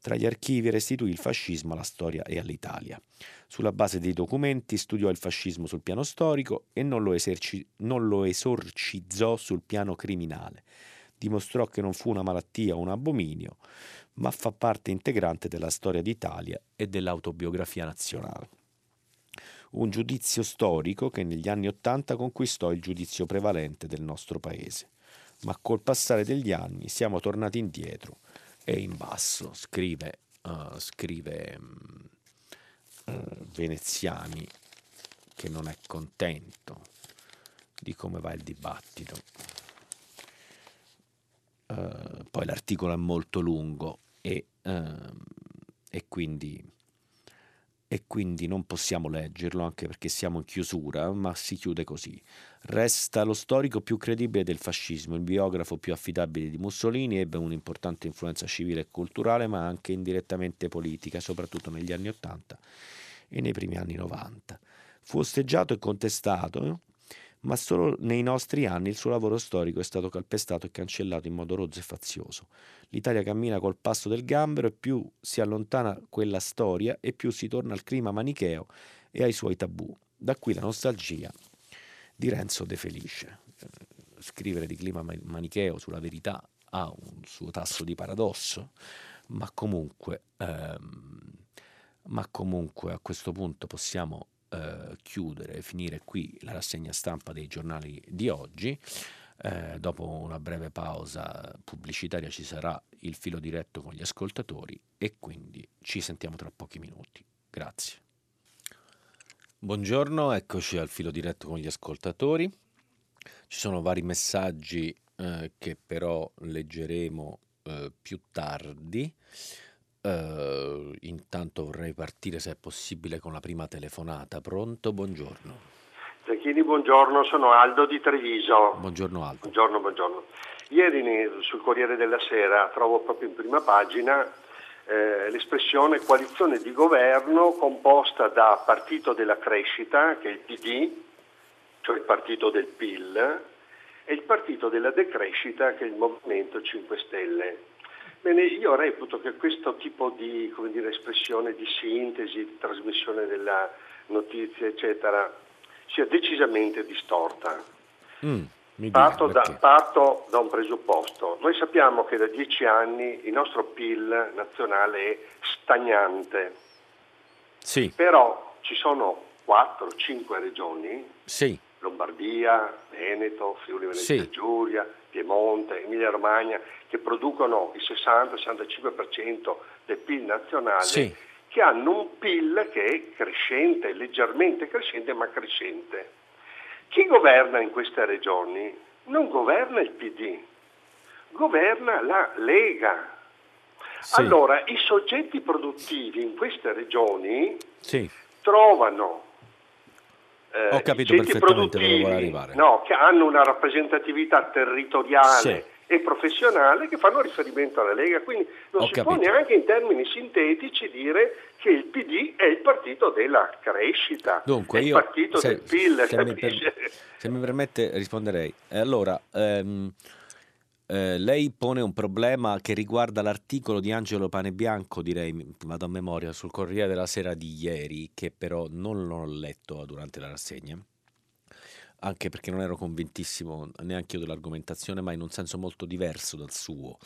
tra gli archivi restituì il fascismo alla storia e all'Italia. Sulla base dei documenti studiò il fascismo sul piano storico e non lo, eserci- non lo esorcizzò sul piano criminale. Dimostrò che non fu una malattia o un abominio, ma fa parte integrante della storia d'Italia e dell'autobiografia nazionale un giudizio storico che negli anni Ottanta conquistò il giudizio prevalente del nostro paese. Ma col passare degli anni siamo tornati indietro e in basso, scrive, uh, scrive uh, Veneziani, che non è contento di come va il dibattito. Uh, poi l'articolo è molto lungo e, e quindi e quindi non possiamo leggerlo anche perché siamo in chiusura, ma si chiude così. Resta lo storico più credibile del fascismo, il biografo più affidabile di Mussolini, ebbe un'importante influenza civile e culturale, ma anche indirettamente politica, soprattutto negli anni Ottanta e nei primi anni 90. Fu osteggiato e contestato, eh? Ma solo nei nostri anni il suo lavoro storico è stato calpestato e cancellato in modo rozzo e fazioso. L'Italia cammina col passo del gambero e più si allontana quella storia e più si torna al clima manicheo e ai suoi tabù. Da qui la nostalgia di Renzo De Felice. Scrivere di clima manicheo sulla verità ha un suo tasso di paradosso, ma comunque, ehm, ma comunque a questo punto possiamo eh, chiudere, finire qui la rassegna stampa dei giornali di oggi. Eh, dopo una breve pausa pubblicitaria ci sarà il filo diretto con gli ascoltatori e quindi ci sentiamo tra pochi minuti. Grazie. Buongiorno, eccoci al filo diretto con gli ascoltatori. Ci sono vari messaggi eh, che però leggeremo eh, più tardi. Uh, intanto vorrei partire, se è possibile, con la prima telefonata. Pronto? Buongiorno. Giacchini, buongiorno, sono Aldo di Treviso. Buongiorno Aldo. Buongiorno, buongiorno. Ieri sul Corriere della Sera trovo proprio in prima pagina eh, l'espressione coalizione di governo composta da Partito della Crescita, che è il PD, cioè il partito del PIL, e il Partito della Decrescita, che è il Movimento 5 Stelle. Bene, io reputo che questo tipo di dire, espressione di sintesi, di trasmissione della notizia, eccetera, sia decisamente distorta. Mm, parto, da, parto, da, un presupposto. Noi sappiamo che da dieci anni il nostro PIL nazionale è stagnante. Sì. Però ci sono 4-5 regioni, sì. Lombardia, Veneto, Friuli Venezia sì. Giulia, Piemonte, Emilia Romagna, che producono il 60-65% del PIL nazionale, sì. che hanno un PIL che è crescente, leggermente crescente, ma crescente. Chi governa in queste regioni non governa il PD, governa la Lega. Sì. Allora, i soggetti produttivi in queste regioni sì. trovano eh, Ho capito perfettamente dove vuole arrivare. No, che hanno una rappresentatività territoriale sì. e professionale che fanno riferimento alla Lega, quindi non Ho si capito. può neanche in termini sintetici dire che il PD è il partito della crescita, Dunque, è il io, partito se, del PIL. Se mi, per, se mi, permette risponderei. Allora, ehm, eh, lei pone un problema che riguarda l'articolo di Angelo Panebianco, direi, vado a memoria, sul Corriere della Sera di ieri, che però non l'ho letto durante la rassegna, anche perché non ero convintissimo neanche io dell'argomentazione, ma in un senso molto diverso dal suo.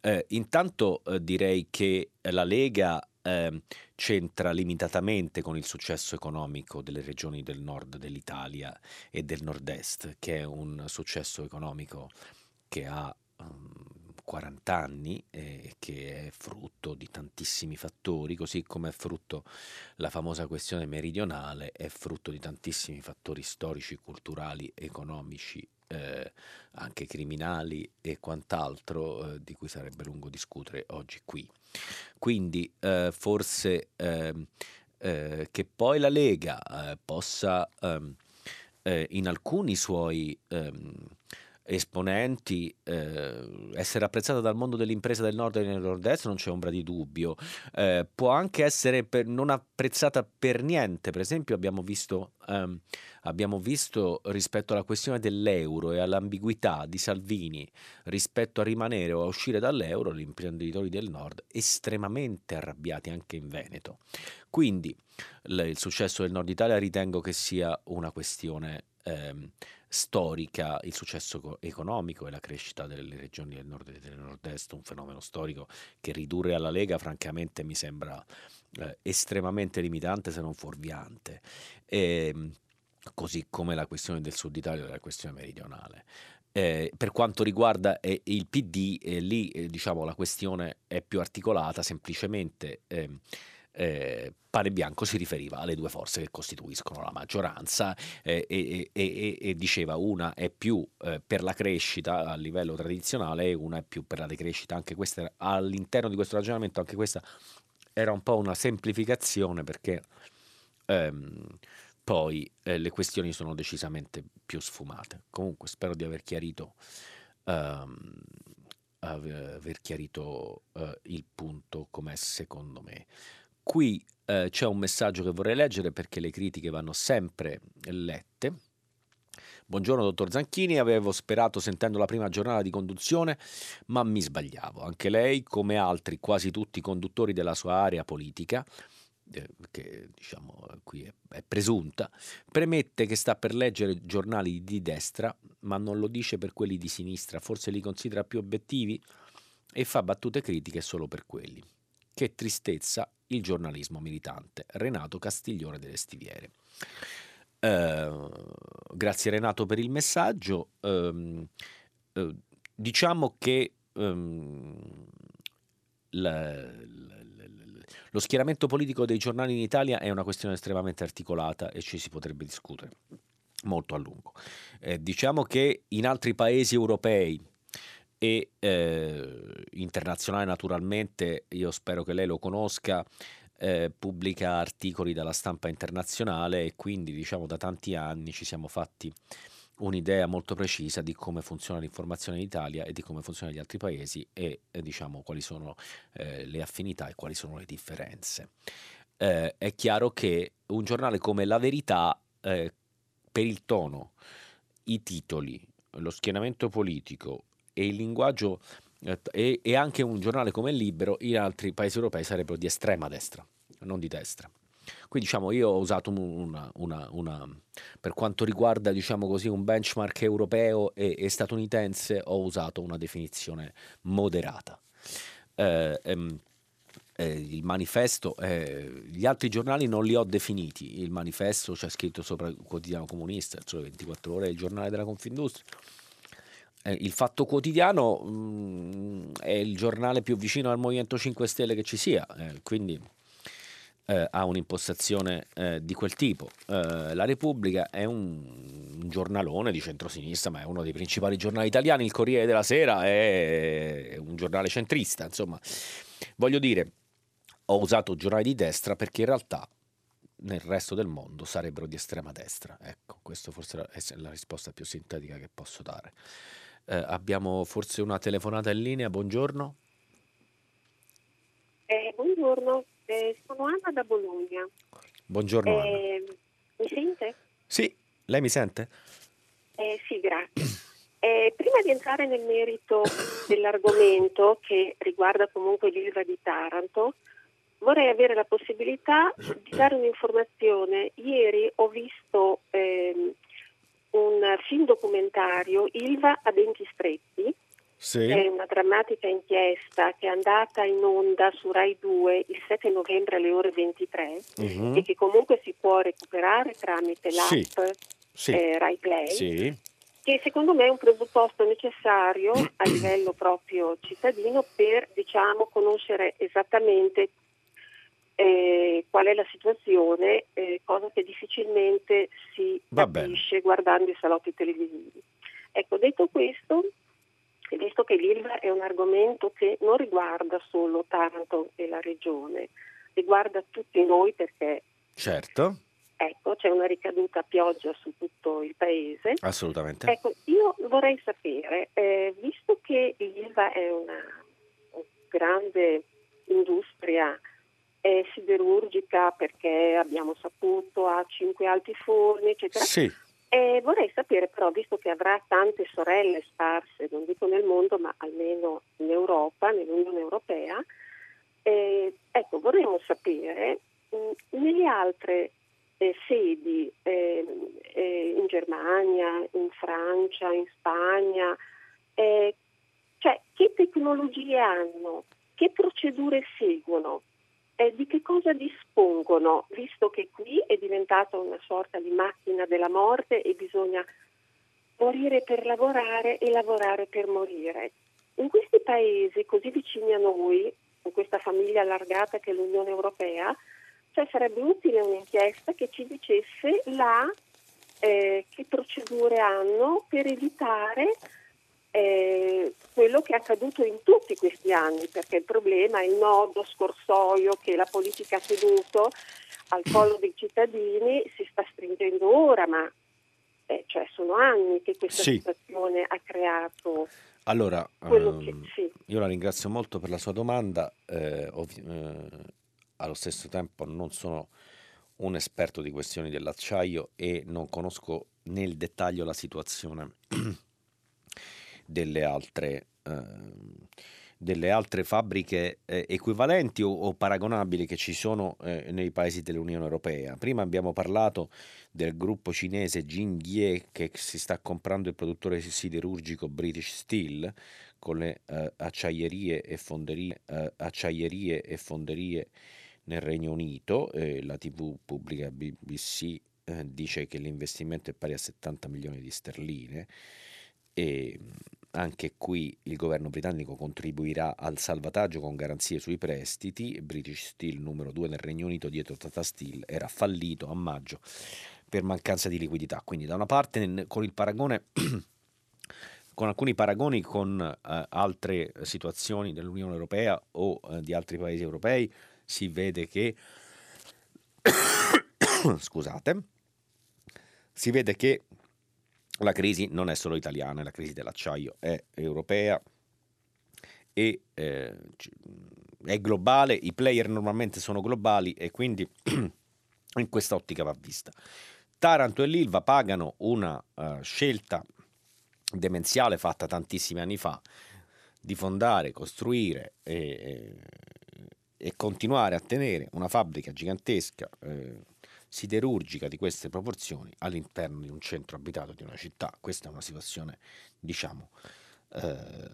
Eh, intanto eh, direi che la Lega eh, c'entra limitatamente con il successo economico delle regioni del nord dell'Italia e del nord-est, che è un successo economico che ha um, 40 anni e che è frutto di tantissimi fattori, così come è frutto la famosa questione meridionale, è frutto di tantissimi fattori storici, culturali, economici, eh, anche criminali e quant'altro eh, di cui sarebbe lungo discutere oggi qui. Quindi eh, forse ehm, eh, che poi la Lega eh, possa ehm, eh, in alcuni suoi ehm, esponenti, eh, essere apprezzata dal mondo dell'impresa del nord e del nord-est non c'è ombra di dubbio, eh, può anche essere non apprezzata per niente, per esempio abbiamo visto, ehm, abbiamo visto rispetto alla questione dell'euro e all'ambiguità di Salvini rispetto a rimanere o a uscire dall'euro, gli imprenditori del nord estremamente arrabbiati anche in Veneto. Quindi il successo del nord Italia ritengo che sia una questione ehm, storica il successo economico e la crescita delle regioni del nord e del nord-est, un fenomeno storico che ridurre alla Lega francamente mi sembra eh, estremamente limitante se non fuorviante, e, ehm, così come la questione del sud Italia e la questione meridionale. Eh, per quanto riguarda eh, il PD, eh, lì eh, diciamo, la questione è più articolata, semplicemente ehm, eh, Pane Bianco si riferiva alle due forze che costituiscono la maggioranza eh, e, e, e, diceva una è più eh, per la crescita a livello tradizionale e una è più per la decrescita. Anche questa, all'interno di questo ragionamento, anche questa era un po' una semplificazione perché ehm, poi eh, le questioni sono decisamente più sfumate. Comunque spero di aver chiarito, ehm, aver chiarito eh, il punto come secondo me. Qui eh, c'è un messaggio che vorrei leggere perché le critiche vanno sempre lette. Buongiorno dottor Zanchini, avevo sperato sentendo la prima giornata di conduzione, ma mi sbagliavo. Anche lei, come altri, quasi tutti i conduttori della sua area politica, eh, che diciamo qui è, è, presunta, premette che sta per leggere giornali di destra, ma non lo dice per quelli di sinistra, forse li considera più obiettivi e fa battute critiche solo per quelli. Che tristezza il giornalismo militante. Renato Castiglione delle Stiviere. Eh, grazie Renato per il messaggio. Eh, eh, diciamo che ehm, la, la, lo schieramento politico dei giornali in Italia è una questione estremamente articolata e ci si potrebbe discutere molto a lungo. Eh, diciamo che in altri paesi europei, e eh, internazionale naturalmente, io spero che lei lo conosca, eh, pubblica articoli dalla stampa internazionale e quindi diciamo da tanti anni ci siamo fatti un'idea molto precisa di come funziona l'informazione in Italia e di come funziona negli altri paesi e eh, diciamo quali sono eh, le affinità e quali sono le differenze. Eh, è chiaro che un giornale come La Verità, eh, per il tono, i titoli, lo schienamento politico, e il linguaggio eh, e, e, anche un giornale come Libero in altri paesi europei sarebbero di estrema destra, non di destra. Qui diciamo io ho usato una, una, una per quanto riguarda diciamo così un benchmark europeo e, e statunitense ho usato una definizione moderata. Eh, ehm, eh, il manifesto, eh, gli altri giornali non li ho definiti, il manifesto c'è scritto sopra il quotidiano comunista, il sole 24 ore, il giornale della Confindustria il Fatto Quotidiano mh, mm, è il giornale più vicino al Movimento 5 Stelle che ci sia, eh, quindi eh, ha un'impostazione eh, di quel tipo. Eh, la Repubblica è un, un, giornalone di centrosinistra, ma è uno dei principali giornali italiani. Il Corriere della Sera è un giornale centrista, insomma. Voglio dire, ho usato giornali di destra perché in realtà nel resto del mondo sarebbero di estrema destra. Ecco, questa forse è la risposta più sintetica che posso dare. Eh, abbiamo forse una telefonata in linea, buongiorno. Eh, buongiorno, eh, sono Anna da Bologna. Buongiorno eh, Mi sente? Sì, lei mi sente? Eh, sì, grazie. Eh, prima di entrare nel merito dell'argomento che riguarda comunque l'Ilva di Taranto, vorrei avere la possibilità di dare un'informazione. Ieri ho visto ehm, un film documentario, Ilva a denti stretti, Sì. è una drammatica inchiesta che è andata in onda su Rai 2 il 7 novembre alle ore 23 Mhm. e che comunque si può recuperare tramite l'app Sì. Sì. eh, Rai Play, che secondo me è un presupposto necessario a (clears throat) livello proprio cittadino per diciamo, conoscere esattamente eh, qual è la situazione, eh, cosa che difficilmente si Va bene. capisce guardando i salotti televisivi. Ecco, detto questo, visto che l'ILVA è un argomento che non riguarda solo Taranto e la regione, riguarda tutti noi perché Certo, ecco, c'è una ricaduta a pioggia su tutto il paese. assolutamente. Ecco, io vorrei sapere, eh, visto che l'ILVA è una grande industria eh, siderurgica perché abbiamo saputo ha cinque alti forni, eccetera, Sì, eh, vorrei sapere però, visto che avrà tante sorelle sparse, non dico nel mondo, ma almeno in Europa, nell'Unione Europea, eh, ecco, vorremmo sapere mh, nelle altre eh, sedi, ehm, eh, in Germania, in Francia, in Spagna, eh, cioè che tecnologie hanno, che procedure seguono, eh, di che cosa dispongono, visto che qui è diventata una sorta di macchina della morte e bisogna morire per lavorare e lavorare per morire. In questi paesi così vicini a noi, in questa famiglia allargata che è l'Unione Europea, cioè sarebbe utile un'inchiesta che ci dicesse là eh, che procedure hanno per evitare eh, quello che è accaduto in tutti questi anni, perché il problema è il nodo scorsoio che la politica ha tenuto al collo dei cittadini si sta stringendo ora, ma eh, cioè sono anni che questa Sì. situazione ha creato allora quello che ehm, sì. io la ringrazio molto per la sua domanda. eh, ovvi- eh, allo stesso tempo non sono un esperto di questioni dell'acciaio e non conosco nel dettaglio la situazione (clears throat) delle altre, ehm, delle altre fabbriche eh, equivalenti o, o paragonabili che ci sono eh, nei paesi dell'Unione Europea. Prima abbiamo parlato del gruppo cinese Jingye che si sta comprando il produttore siderurgico British Steel con le eh, acciaierie, e fonderie, eh, acciaierie e fonderie nel Regno Unito. Eh, la TV pubblica BBC eh, dice che l'investimento è pari a 70 milioni di sterline e anche qui il governo britannico contribuirà al salvataggio con garanzie sui prestiti. British Steel numero 2 nel Regno Unito dietro Tata Steel era fallito a maggio per mancanza di liquidità. Quindi da una parte con il paragone (clears throat) con alcuni paragoni con eh, altre situazioni dell'Unione Europea o eh, di altri paesi europei si vede che (coughs) scusate si vede che la crisi non è solo italiana, la crisi dell'acciaio è europea e eh, è globale, i player normalmente sono globali e quindi (clears throat) in questa ottica va vista. Taranto e l'Ilva pagano una eh, scelta demenziale fatta tantissimi anni fa di fondare, costruire e, e- e continuare a tenere una fabbrica gigantesca eh, siderurgica di queste proporzioni all'interno di un centro abitato di una città. Questa è una situazione, diciamo, eh,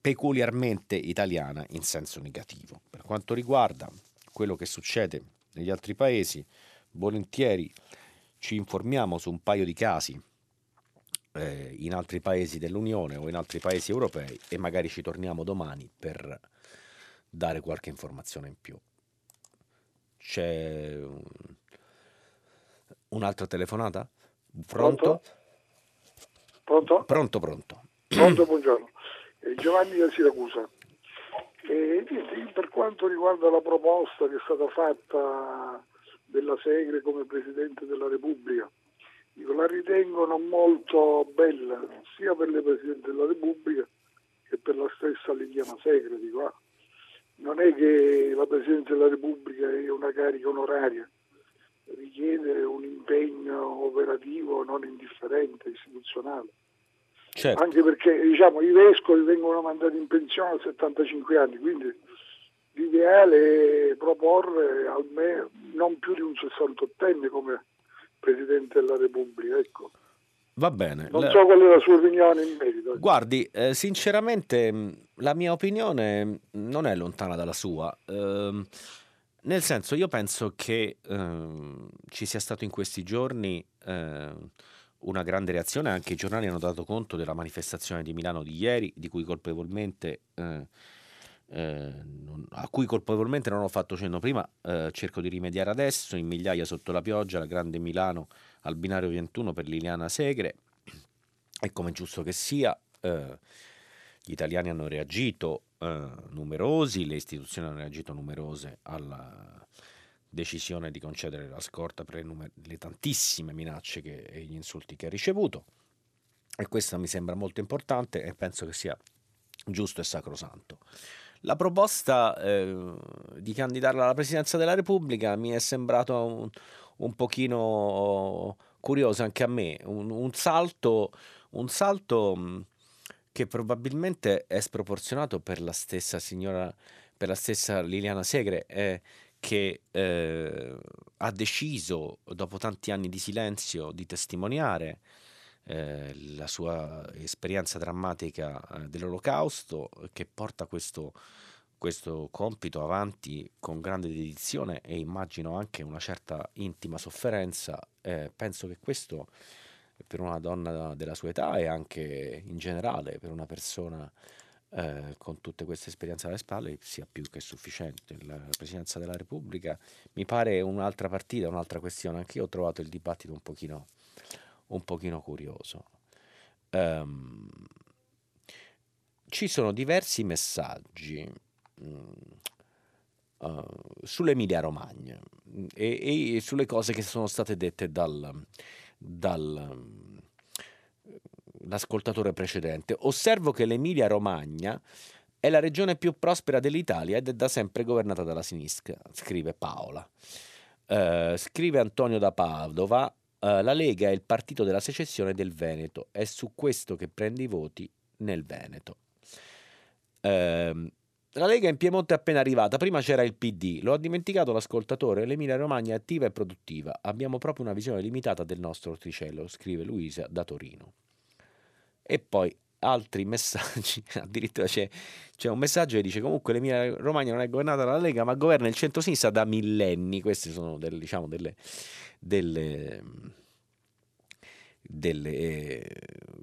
peculiarmente italiana in senso negativo. Per quanto riguarda quello che succede negli altri paesi, volentieri ci informiamo su un paio di casi eh, in altri paesi dell'Unione o in altri paesi europei e magari ci torniamo domani per dare qualche informazione in più. C'è un- un'altra telefonata? Pronto? Pronto? Pronto, pronto. Pronto, buongiorno. Eh, Giovanni da Siracusa. Eh, per quanto riguarda la proposta che è stata fatta della Segre come Presidente della Repubblica, dico, la ritengo non molto bella sia per le Presidenti della Repubblica che per la stessa Liliana Segre. Dico, ah, non è che la Presidenza della Repubblica è una carica onoraria, richiede un impegno operativo non indifferente, istituzionale. certo. anche perché diciamo, i vescovi vengono mandati in pensione a 75 anni, quindi l'ideale è proporre almeno non più di un 68enne come Presidente della Repubblica. Ecco. Va bene. Non so qual è la sua opinione in merito. Guardi, eh, sinceramente la mia opinione non è lontana dalla sua. Eh, nel senso, io penso che eh, ci sia stato in questi giorni eh, una grande reazione, anche i giornali hanno dato conto della manifestazione di Milano di ieri, di cui colpevolmente eh, eh, a cui colpevolmente non ho fatto cenno prima, eh, cerco di rimediare adesso, in migliaia sotto la pioggia, la grande Milano al binario 21 per Liliana Segre, e come giusto che sia, eh, gli italiani hanno reagito eh, numerosi, le istituzioni hanno reagito numerose alla decisione di concedere la scorta per le, numer- le tantissime minacce che, e gli insulti che ha ricevuto, e questo mi sembra molto importante e penso che sia giusto e sacrosanto. La proposta eh, di candidarla alla presidenza della Repubblica mi è sembrato un, un pochino curiosa anche a me, un, un salto, un salto che probabilmente è sproporzionato per la stessa signora, per la stessa Liliana Segre, eh, che eh, ha deciso, dopo tanti anni di silenzio, di testimoniare eh, la sua esperienza drammatica eh, dell'olocausto, che porta questo, questo compito avanti con grande dedizione e immagino anche una certa intima sofferenza, eh, penso che questo per una donna della sua età e anche in generale per una persona eh, con tutte queste esperienze alle spalle sia più che sufficiente. La Presidenza della Repubblica mi pare un'altra partita, un'altra questione. Anche io ho trovato il dibattito un pochino un pochino curioso. Um, ci sono diversi messaggi uh, sull'Emilia Romagna e, e, sulle cose che sono state dette dal, dall'ascoltatore um, precedente. Osservo che l'Emilia Romagna è la regione più prospera dell'Italia ed è da sempre governata dalla sinistra, scrive Paola. Uh, scrive Antonio da Padova, Uh, la Lega è il partito della secessione del Veneto, è su questo che prende i voti nel Veneto. Uh, la Lega in Piemonte è appena arrivata, prima c'era il PD, lo ha dimenticato l'ascoltatore, l'Emilia Romagna è attiva e produttiva, abbiamo proprio una visione limitata del nostro orticello, scrive Luisa da Torino. E poi altri (laughs) messaggi, addirittura c'è, c'è, un messaggio che dice comunque l'Emilia Romagna non è governata dalla Lega ma governa il centro-sinistra da millenni, queste sono delle, diciamo, delle, delle, delle eh,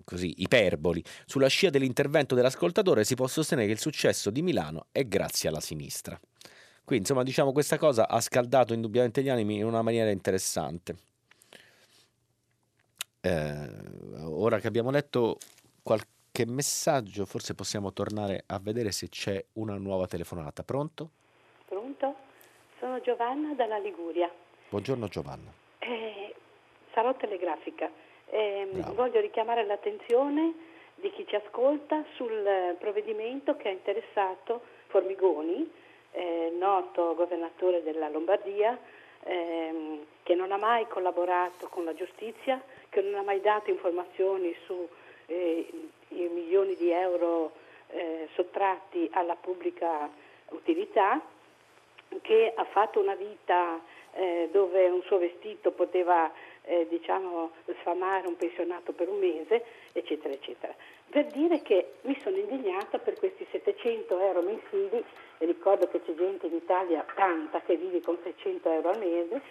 così, iperboli. Sulla scia dell'intervento dell'ascoltatore si può sostenere che il successo di Milano è grazie alla sinistra. Qui insomma diciamo questa cosa ha scaldato indubbiamente gli animi in una maniera interessante. Eh, ora che abbiamo letto qualche che messaggio, forse possiamo tornare a vedere se c'è una nuova telefonata. Pronto? Pronto? Sono Giovanna dalla Liguria. Buongiorno Giovanna. Eh, sarò telegrafica. Eh, voglio richiamare l'attenzione di chi ci ascolta sul provvedimento che ha interessato Formigoni, eh, noto governatore della Lombardia, ehm, che non ha mai collaborato con la giustizia, che non ha mai dato informazioni su eh, i milioni di euro eh, sottratti alla pubblica utilità, che ha fatto una vita eh, dove un suo vestito poteva eh, diciamo, sfamare un pensionato per un mese, eccetera, eccetera. Per dire che mi sono indignata per questi 700 euro mensili, e ricordo che c'è gente in Italia, tanta, che vive con 600 euro al mese,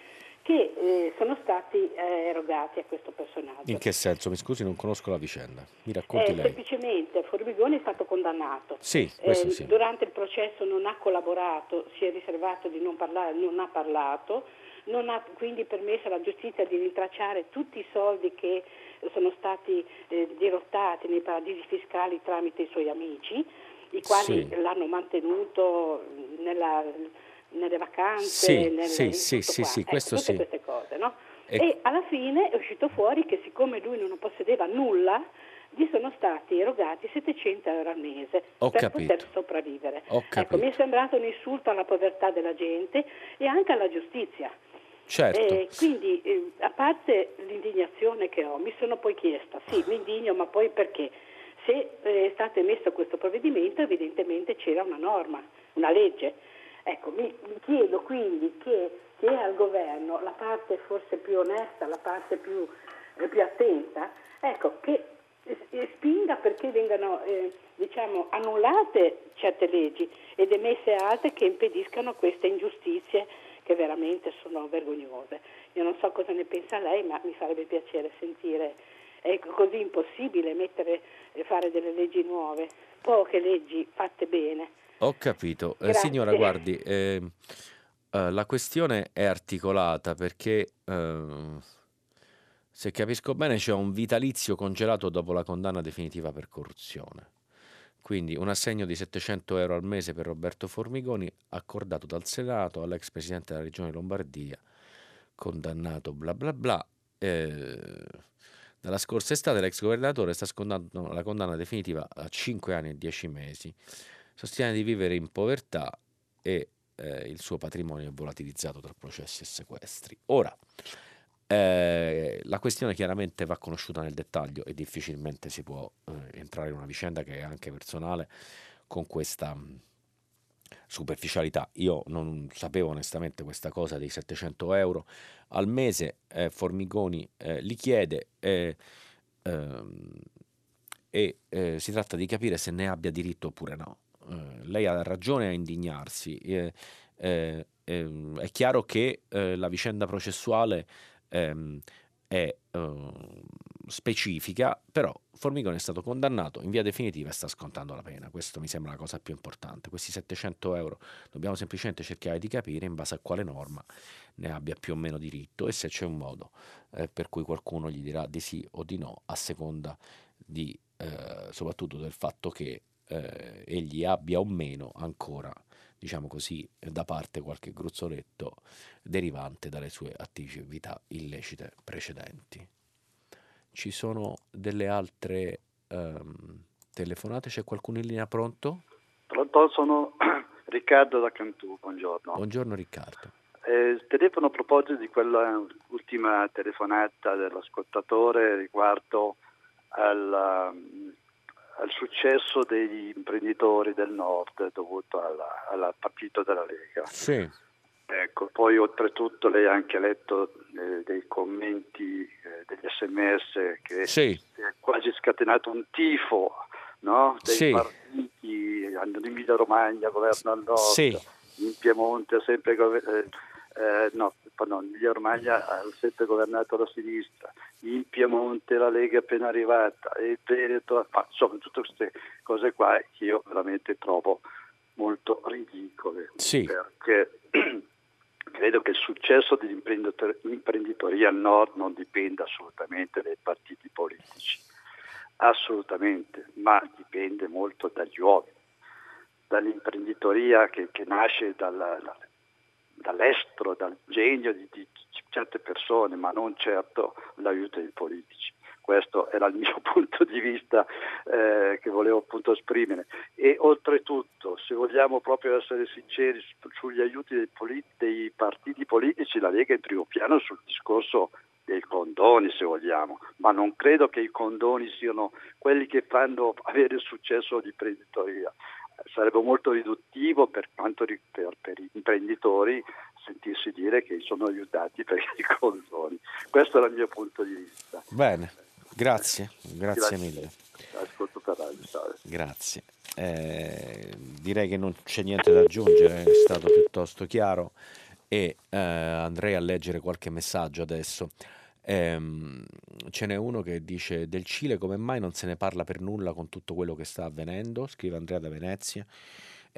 che eh, sono stati eh, erogati a questo personaggio. In che senso? Mi scusi, non conosco la vicenda. Mi racconti eh, lei. Semplicemente Formigoni è stato condannato. Sì, questo sì. Durante il processo non ha collaborato, si è riservato di non parlare, non ha parlato, non ha quindi permesso alla giustizia di rintracciare tutti i soldi che sono stati eh, dirottati nei paradisi fiscali tramite i suoi amici, i quali sì. l'hanno mantenuto nella nelle vacanze, sì, nelle, sì, sì, sì, sì, ecco, questo tutte sì. queste cose, no? e... e alla fine è uscito fuori che siccome lui non possedeva nulla, gli sono stati erogati 700 euro al mese Ho per capito. poter sopravvivere. Ecco, mi è sembrato un insulto alla povertà della gente e anche alla giustizia. Certo. E quindi, eh, a parte l'indignazione che ho, mi sono poi chiesta, sì, mi indigno, ma poi perché? Se eh, è stato emesso questo provvedimento, evidentemente c'era una norma, una legge. Ecco, mi, mi chiedo quindi che, che al governo la parte forse più onesta, la parte più, eh, più attenta, ecco, che spinga perché vengano eh, diciamo, annullate certe leggi ed emesse altre che impediscano queste ingiustizie che veramente sono vergognose. Io non so cosa ne pensa lei, ma mi farebbe piacere sentire. È così impossibile mettere, fare delle leggi nuove, poche leggi fatte bene. Ho capito. Eh, signora, guardi, eh, eh, la questione è articolata perché, eh, se capisco bene, c'è un vitalizio congelato dopo la condanna definitiva per corruzione. Quindi un assegno di 700 euro al mese per Roberto Formigoni, accordato dal Senato all'ex presidente della regione Lombardia, condannato bla bla bla. Eh, dalla scorsa estate l'ex governatore sta scontando la condanna definitiva a 5 anni e 10 mesi. Sostiene di vivere in povertà e eh, il suo patrimonio è volatilizzato tra processi e sequestri. Ora, eh, la questione chiaramente va conosciuta nel dettaglio e difficilmente si può eh, entrare in una vicenda che è anche personale con questa mm, superficialità. Io non sapevo onestamente questa cosa dei 700 euro al mese, eh, Formigoni eh, li chiede ehm, e eh, si tratta di capire se ne abbia diritto oppure no. Eh, lei ha ragione a indignarsi. Ehm, è chiaro che la vicenda processuale ehm, è eh, specifica, però Formigoni è stato condannato in via definitiva e sta scontando la pena. Questo mi sembra la cosa più importante. Questi 700 euro dobbiamo semplicemente cercare di capire in base a quale norma ne abbia più o meno diritto e se c'è un modo eh, per cui qualcuno gli dirà di sì o di no a seconda di, eh, soprattutto del fatto che eh, egli abbia o meno ancora diciamo così, da parte qualche gruzzoletto derivante dalle sue attività illecite precedenti. Ci sono delle altre um, telefonate? C'è qualcuno in linea pronto? Pronto, sono (clears throat) Riccardo da Cantù, buongiorno. Buongiorno Riccardo. Eh, telefono a proposito di quella ultima telefonata dell'ascoltatore riguardo al, al successo degli imprenditori del nord dovuto al partito della Lega. Sì. Ecco, poi oltretutto lei ha anche letto eh, dei commenti, eh, degli sms che sì. è quasi scatenato un tifo no? dei sì. partiti, in Emilia Romagna governo al nord, sì. in Piemonte ha sempre governato, eh, eh, no, no, in Emilia Romagna ha sempre governato la sinistra, in Piemonte la Lega è appena arrivata, e il Veneto, ma insomma tutte queste cose qua che io veramente trovo molto ridicole. Sì. Perché (clears throat) credo che il successo dell'imprenditoria al nord non dipenda assolutamente dai partiti politici, assolutamente, ma dipende molto dagli uomini, dall'imprenditoria che, che nasce dalla, dall'estero, dal genio di, di, certe persone, ma non certo l'aiuto dei politici. Questo era il mio (laughs) punto di vista eh, che volevo appunto esprimere. E oltretutto, se vogliamo proprio essere sinceri sugli aiuti dei, polit- dei partiti politici, la Lega è in primo piano sul discorso dei condoni se vogliamo, ma non credo che i condoni siano quelli che fanno avere successo l'imprenditoria. Sarebbe molto riduttivo per, quanto, per, per gli imprenditori sentirsi dire che sono aiutati per i condoni. Questo era il mio punto di vista. Bene. Grazie, grazie, grazie mille. Ascolto per radio, Grazie. Eh, direi che non c'è niente da aggiungere, è stato piuttosto chiaro e eh, andrei a leggere qualche messaggio adesso. Eh, ce n'è uno che dice del Cile come mai non se ne parla per nulla con tutto quello che sta avvenendo, scrive Andrea da Venezia.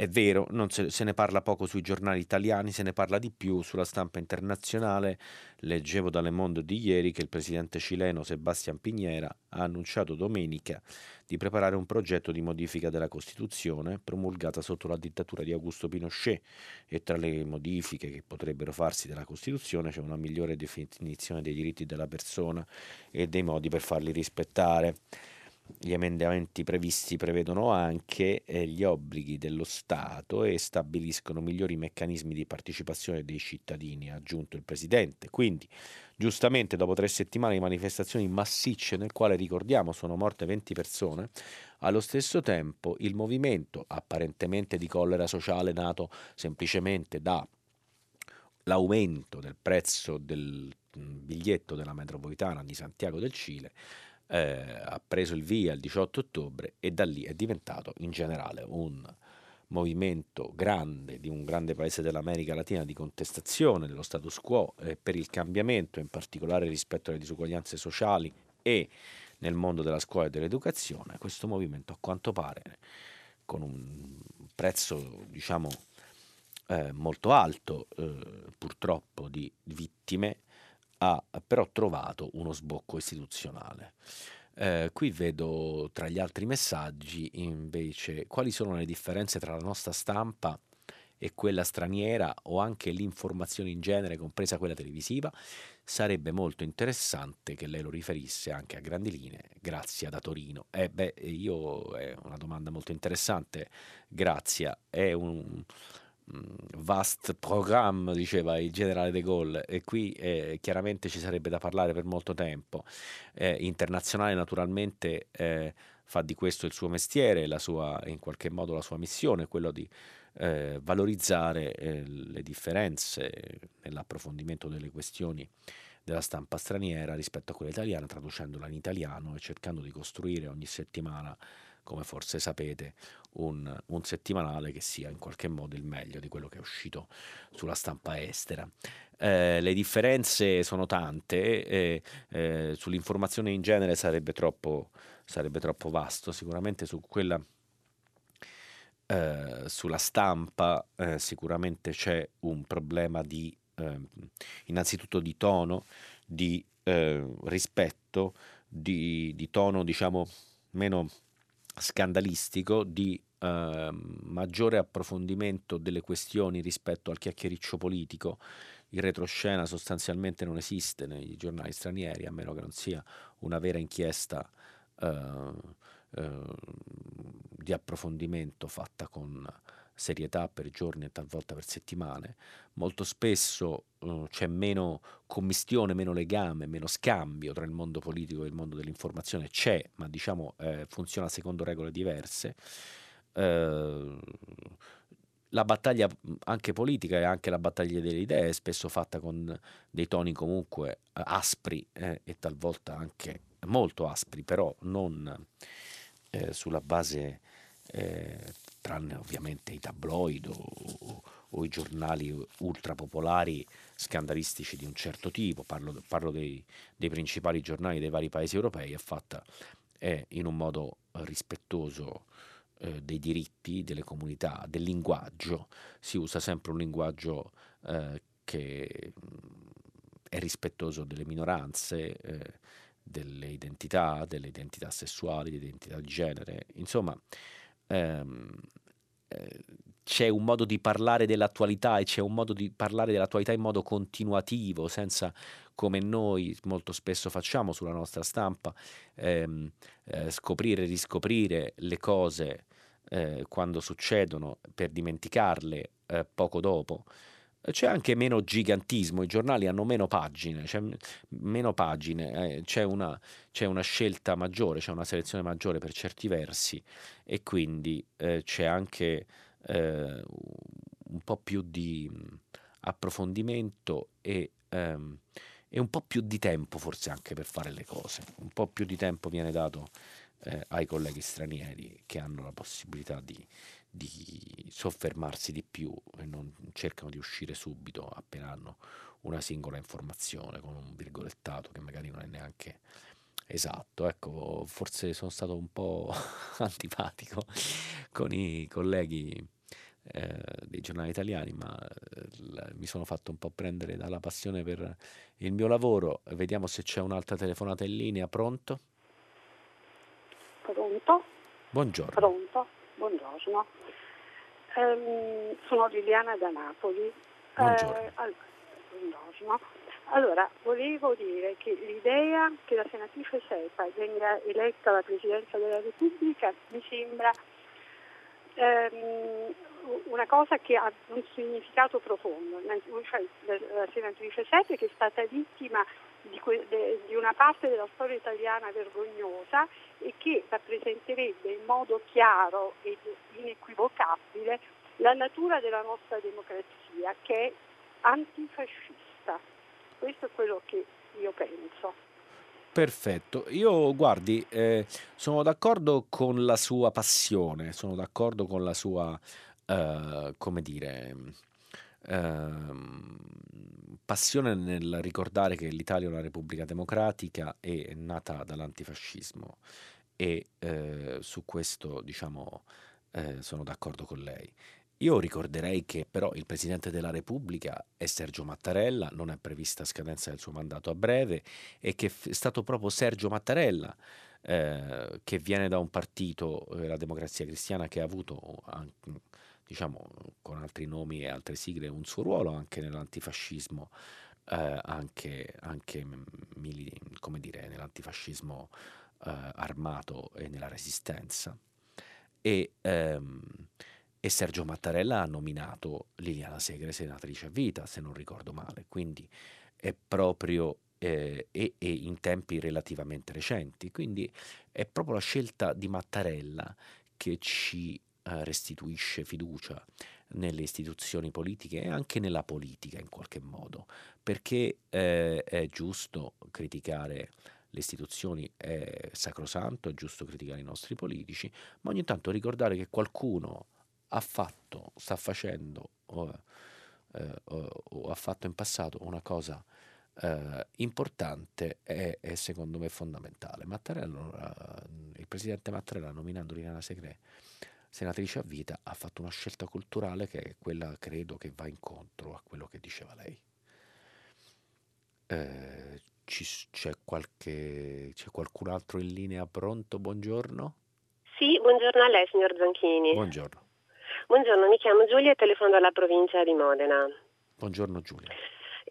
È vero, se, se, ne parla poco sui giornali italiani, se ne parla di più sulla stampa internazionale. Leggevo dalle Mondo di ieri che il presidente cileno Sebastián Piñera ha annunciato domenica di preparare un progetto di modifica della Costituzione promulgata sotto la dittatura di Augusto Pinochet e tra le modifiche che potrebbero farsi della Costituzione c'è una migliore definizione dei diritti della persona e dei modi per farli rispettare. Gli emendamenti previsti prevedono anche eh, gli obblighi dello Stato e stabiliscono migliori meccanismi di partecipazione dei cittadini, ha aggiunto il Presidente. Quindi, giustamente, dopo tre settimane di manifestazioni massicce, nel quale ricordiamo sono morte 20 persone, allo stesso tempo il movimento, apparentemente di collera sociale nato semplicemente dall'aumento del prezzo del biglietto della metropolitana di Santiago del Cile, eh, ha preso il via il 18 ottobre e da lì è diventato in generale un movimento grande di un grande paese dell'America Latina di contestazione dello status quo eh, per il cambiamento, in particolare rispetto alle disuguaglianze sociali e nel mondo della scuola e dell'educazione. Questo movimento, a quanto pare, con un prezzo diciamo eh, molto alto, eh, purtroppo, di vittime, ha però trovato uno sbocco istituzionale. Eh, qui vedo tra gli altri messaggi invece quali sono le differenze tra la nostra stampa e quella straniera o anche l'informazione in genere, compresa quella televisiva. Sarebbe molto interessante che lei lo riferisse anche a grandi linee. Grazie da Torino. Eh beh, io è una domanda molto interessante. Grazia è un vast programme, diceva il generale De Gaulle, e qui eh, chiaramente ci sarebbe da parlare per molto tempo. Eh, internazionale naturalmente eh, fa di questo il suo mestiere, la sua, in qualche modo la sua missione, quello di eh, valorizzare eh, le differenze nell'approfondimento delle questioni della stampa straniera rispetto a quella italiana, traducendola in italiano e cercando di costruire ogni settimana come forse sapete, un, un, settimanale che sia in qualche modo il meglio di quello che è uscito sulla stampa estera. Eh, le differenze sono tante, eh, eh, sull'informazione in genere sarebbe troppo, sarebbe troppo vasto, sicuramente su quella eh, sulla stampa eh, sicuramente c'è un problema di ehm, innanzitutto di tono, di eh, rispetto, di, di tono diciamo meno scandalistico di eh, maggiore approfondimento delle questioni rispetto al chiacchiericcio politico. Il retroscena sostanzialmente non esiste nei giornali stranieri, a meno che non sia una vera inchiesta eh, eh, di approfondimento fatta con serietà per giorni e talvolta per settimane. Molto spesso uh, c'è meno commistione, meno legame, meno scambio tra il mondo politico e il mondo dell'informazione. C'è, ma diciamo eh, funziona secondo regole diverse. Uh, la battaglia anche politica e anche la battaglia delle idee è spesso fatta con dei toni comunque aspri eh, e talvolta anche molto aspri, però non eh, sulla base eh, tranne ovviamente i tabloid o, o, i giornali ultrapopolari scandalistici di un certo tipo, parlo, parlo dei, dei, principali giornali dei vari paesi europei, è fatta è in un modo rispettoso eh, dei diritti delle comunità, del linguaggio, si usa sempre un linguaggio eh, che è rispettoso delle minoranze, eh, delle identità, delle identità sessuali, delle identità di genere, insomma ehm, eh, c'è un modo di parlare dell'attualità e c'è un modo di parlare dell'attualità in modo continuativo, senza come noi molto spesso facciamo sulla nostra stampa, ehm, eh, scoprire e riscoprire le cose eh, quando succedono per dimenticarle eh, poco dopo c'è anche meno gigantismo, i giornali hanno meno pagine, c'è meno pagine, eh, c'è, una, c'è, una, scelta maggiore, c'è una selezione maggiore per certi versi e quindi eh, c'è anche eh, un po' più di approfondimento e, ehm, e, un po' più di tempo forse anche per fare le cose, un po' più di tempo viene dato eh, ai colleghi stranieri che hanno la possibilità di di soffermarsi di più e non cercano di uscire subito appena hanno una singola informazione con un virgolettato che magari non è neanche esatto. Ecco, forse sono stato un po' (laughs) antipatico con i colleghi eh, dei giornali italiani, ma eh, mi sono fatto un po' prendere dalla passione per il mio lavoro. Vediamo se c'è un'altra telefonata in linea. Pronto? Pronto? Buongiorno. Pronto? Buongiorno. Um, sono Liliana da Napoli. Buongiorno. Eh, allora, buongiorno. Allora, volevo dire che l'idea che la senatrice Sepa venga eletta alla Presidenza della Repubblica mi sembra ehm, una cosa che ha un significato profondo. Cioè, la senatrice Sepa che è stata vittima di, que- de- di una parte della storia italiana vergognosa e che rappresenterebbe in modo chiaro ed inequivocabile la natura della nostra democrazia che è antifascista. Questo è quello che io penso. Perfetto, io guardi, eh, sono d'accordo con la sua passione, sono d'accordo con la sua, eh, come dire, ehm, passione nel ricordare che l'Italia è una repubblica democratica e nata dall'antifascismo e eh, su questo diciamo eh, sono d'accordo con lei. Io ricorderei che però il Presidente della Repubblica è Sergio Mattarella, non è prevista scadenza del suo mandato a breve e che è stato proprio Sergio Mattarella eh, che viene da un partito, eh, la Democrazia Cristiana, che ha avuto, anche, diciamo, con altri nomi e altre sigle, un suo ruolo anche nell'antifascismo, eh, anche, anche mili, come dire, nell'antifascismo eh, armato e nella resistenza. E, ehm, e Sergio Mattarella ha nominato Liliana Segre senatrice a vita, se non ricordo male, quindi è proprio eh, e, e, in tempi relativamente recenti, quindi è proprio la scelta di Mattarella che ci eh, restituisce fiducia nelle istituzioni politiche e anche nella politica in qualche modo, perché eh, è giusto criticare le istituzioni, è sacrosanto, è giusto criticare i nostri politici, ma ogni tanto ricordare che qualcuno ha fatto, sta facendo o, eh, o, o ha fatto in passato una cosa eh, importante è, è, secondo me fondamentale. Mattarella, il presidente Mattarella nominando Liliana Segre senatrice a vita ha fatto una scelta culturale che è quella credo che va incontro a quello che diceva lei. Eh, ci, c'è, qualche, c'è qualcun altro in linea pronto? Buongiorno. Sì, buongiorno a lei signor Zanchini. Buongiorno. Buongiorno, mi chiamo Giulia e telefono dalla provincia di Modena. Buongiorno Giulia.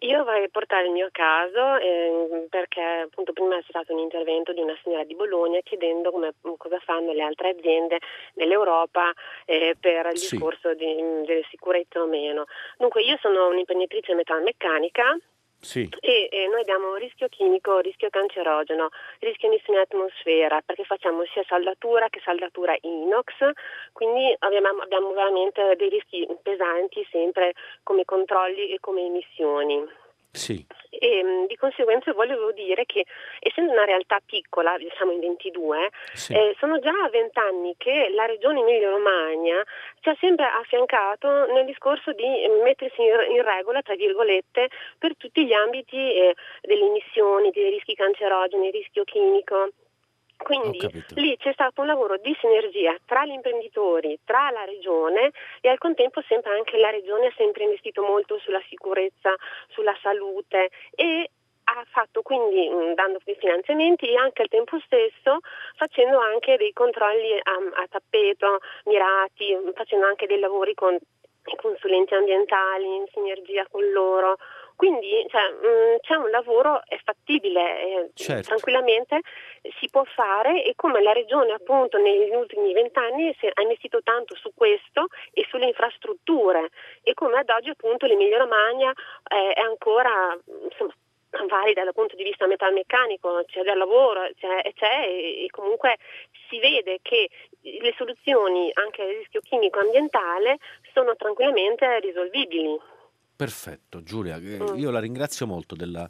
Io vorrei portare il mio caso eh, perché appunto prima c'è stato un intervento di una signora di Bologna chiedendo come, cosa fanno le altre aziende nell'Europa eh, per il sì. discorso di, delle sicurezze o meno. Dunque io sono un'imprenditrice metalmeccanica sì. E, e, noi abbiamo rischio chimico, rischio cancerogeno, rischio emissioni in atmosfera perché facciamo sia saldatura che saldatura inox, quindi abbiamo, abbiamo veramente dei rischi pesanti sempre come controlli e come emissioni. Sì. E, mm, di conseguenza volevo dire che essendo una realtà piccola, siamo in 22, sì. eh, sono già 20 anni che la regione Emilia-Romagna ci ha sempre affiancato nel discorso di mettersi in, in regola, tra virgolette, per tutti gli ambiti eh, delle emissioni, dei rischi cancerogeni, rischio chimico. Quindi lì c'è stato un lavoro di sinergia tra gli imprenditori, tra la regione e al contempo sempre anche la regione ha sempre investito molto sulla sicurezza, sulla salute e ha fatto quindi dando dei finanziamenti e anche al tempo stesso facendo anche dei controlli a, a tappeto mirati, facendo anche dei lavori con i consulenti ambientali in sinergia con loro. Quindi cioè, mh, c'è un lavoro, è fattibile, eh, certo. tranquillamente si può fare e come la Regione appunto negli ultimi vent'anni ha investito tanto su questo e sulle infrastrutture e come ad oggi appunto l'Emilia Romagna eh, è ancora insomma, valida dal punto di vista metalmeccanico, c'è del lavoro, c'è, c'è e, e comunque si vede che le soluzioni anche al rischio chimico ambientale sono tranquillamente risolvibili. Perfetto, Giulia, eh, mm. io la ringrazio molto della,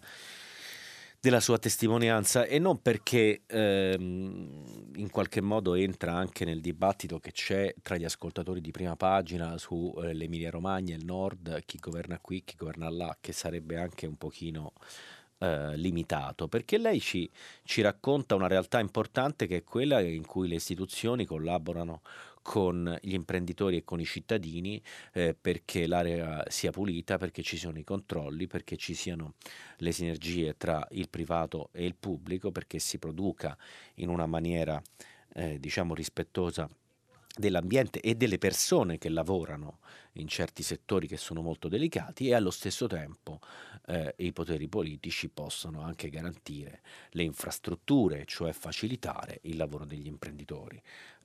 della sua testimonianza e non perché ehm, in qualche modo entra anche nel dibattito che c'è tra gli ascoltatori di prima pagina sull'Emilia eh, Romagna, il nord, chi governa qui, chi governa là, che sarebbe anche un pochino eh, limitato, perché lei ci, ci racconta una realtà importante che è quella in cui le istituzioni collaborano con gli imprenditori e con i cittadini eh, perché l'area sia pulita, perché ci siano i controlli, perché ci siano le sinergie tra il privato e il pubblico, perché si produca in una maniera eh, diciamo rispettosa dell'ambiente e delle persone che lavorano in certi settori che sono molto delicati e allo stesso tempo eh, i poteri politici possono anche garantire le infrastrutture, cioè facilitare il lavoro degli imprenditori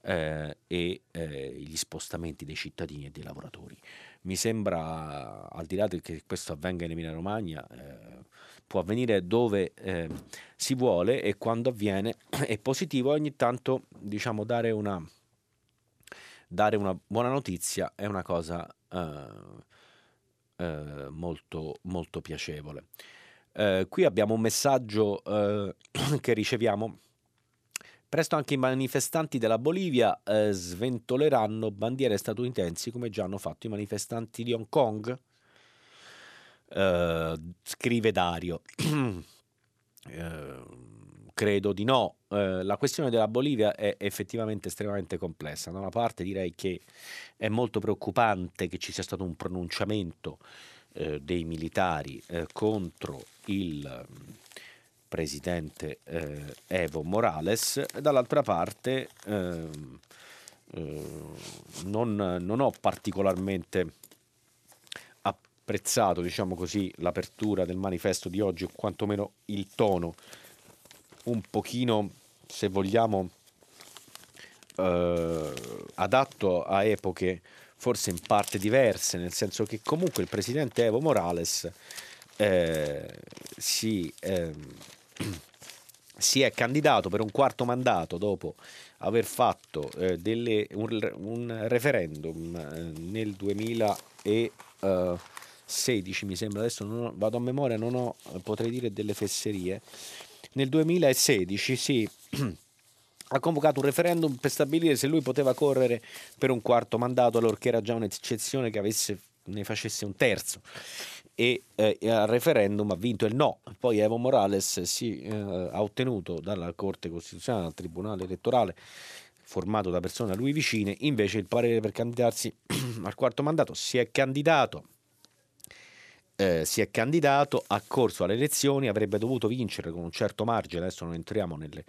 eh, e eh, gli spostamenti dei cittadini e dei lavoratori. Mi sembra, al di là di che questo avvenga in Emilia Romagna, eh, può avvenire dove eh, si vuole e quando avviene (clears throat) è positivo ogni tanto diciamo dare una dare una buona notizia è una cosa eh, eh, molto, molto piacevole. Eh, qui abbiamo un messaggio (clears throat) che riceviamo. Presto anche i manifestanti della Bolivia eh, sventoleranno bandiere statunitensi come già hanno fatto i manifestanti di Hong Kong. Eh, scrive Dario. (clears throat) credo di no. Eh, la questione della Bolivia è effettivamente estremamente complessa. Da una parte direi che è molto preoccupante che ci sia stato un pronunciamento eh, dei militari eh, contro il presidente eh, Evo Morales, dall'altra parte ehm, eh, non, non ho particolarmente apprezzato, diciamo così, l'apertura del manifesto di oggi, o quantomeno il tono. Un pochino, se vogliamo, eh, adatto a epoche forse in parte diverse, nel senso che comunque il presidente Evo Morales si, eh, (clears throat) si, è candidato per un quarto mandato dopo aver fatto eh, delle, un, un, referendum eh, nel 2016, mi sembra, adesso ho, vado a memoria, non ho, potrei dire delle fesserie, nel 2016 sì, (clears throat) ha convocato un referendum per stabilire se lui poteva correre per un quarto mandato, allorché era già un'eccezione che avesse, ne facesse un terzo. E eh, al referendum ha vinto il no. Poi Evo Morales si, eh, ha ottenuto dalla Corte Costituzionale, dal Tribunale elettorale, formato da persone a lui vicine, invece il parere per candidarsi (clears throat) al quarto mandato. Si è candidato eh, si è candidato, ha corso alle elezioni, avrebbe dovuto vincere con un certo margine, adesso non entriamo nelle,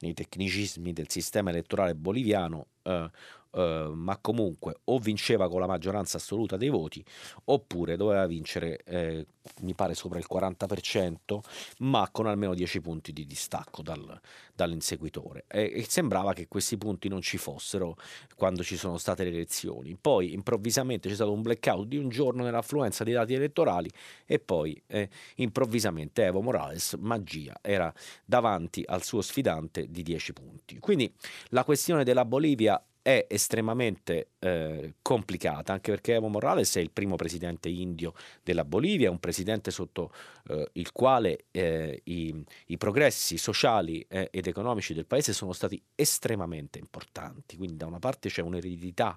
nei tecnicismi del sistema elettorale boliviano, eh, eh, ma comunque o vinceva con la maggioranza assoluta dei voti oppure doveva vincere, eh, mi pare, sopra il 40%, ma con almeno 10 punti di distacco dal, dall'inseguitore. E, e, sembrava che questi punti non ci fossero quando ci sono state le elezioni. Poi improvvisamente c'è stato un blackout di un giorno nell'affluenza dei dati elettorali e poi eh, improvvisamente Evo Morales, magia, era davanti al suo sfidante di 10 punti. Quindi la questione della Bolivia è estremamente eh, complicata, anche perché Evo Morales è il primo presidente indio della Bolivia, un presidente sotto eh, il quale eh, i, i, progressi sociali eh, ed economici del paese sono stati estremamente importanti. Quindi da una parte c'è un'eredità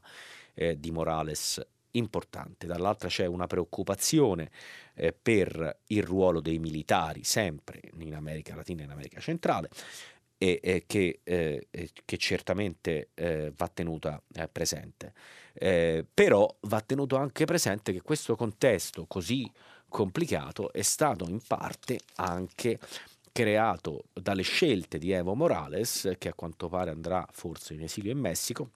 eh, di Morales importante, dall'altra c'è una preoccupazione eh, per il ruolo dei militari sempre in America Latina e in America Centrale e, e che, eh, che, certamente eh, va tenuta eh, presente. Eh, però va tenuto anche presente che questo contesto così complicato è stato in parte anche creato dalle scelte di Evo Morales, che a quanto pare andrà forse in esilio in Messico,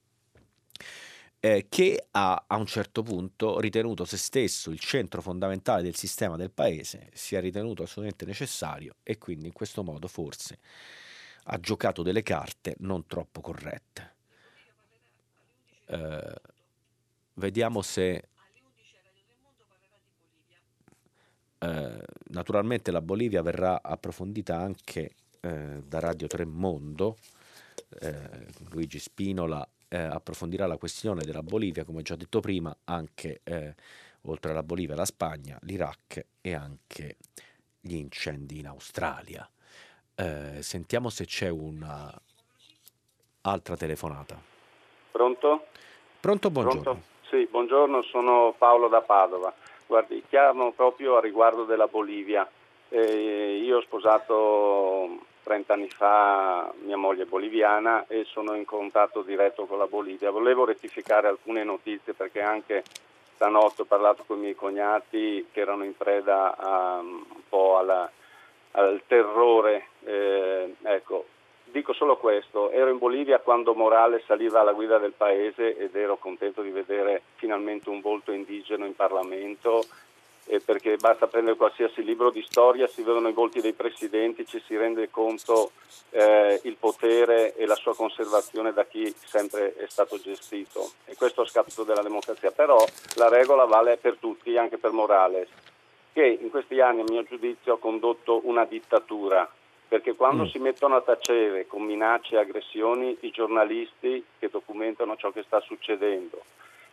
eh, che ha a un certo punto ritenuto se stesso il centro fondamentale del sistema del paese, si è ritenuto assolutamente necessario e quindi in questo modo forse ha giocato delle carte non troppo corrette. Eh, vediamo se... Eh, naturalmente la Bolivia verrà approfondita anche eh, da Radio Tremondo. Eh, Luigi Spinola eh, approfondirà la questione della Bolivia, come già detto prima, anche oltre alla Bolivia, la Spagna, l'Iraq e anche gli incendi in Australia. Eh, sentiamo se c'è una altra telefonata. Pronto? Pronto, buongiorno. Pronto? Sì, buongiorno, sono Paolo da Padova. Guardi, chiamo proprio a riguardo della Bolivia. Eh, io ho sposato 30 anni fa mia moglie boliviana e sono in contatto diretto con la Bolivia. Volevo rettificare alcune notizie perché anche stanotte ho parlato con i miei cognati che erano in preda a, un po' alla al terrore. Eh, ecco, di dico solo questo, ero in Bolivia quando Morales saliva alla guida del paese ed ero contento di vedere finalmente un volto indigeno in Parlamento eh, perché basta prendere qualsiasi libro di storia, si vedono i volti dei presidenti, ci si rende conto eh, il potere e la sua conservazione da chi sempre è stato gestito e questo a scapito della democrazia, però la regola vale per tutti, anche per Morales, che in questi anni a mio giudizio ha condotto una dittatura perché quando mm. si mettono a tacere con minacce e aggressioni i giornalisti che documentano ciò che sta succedendo,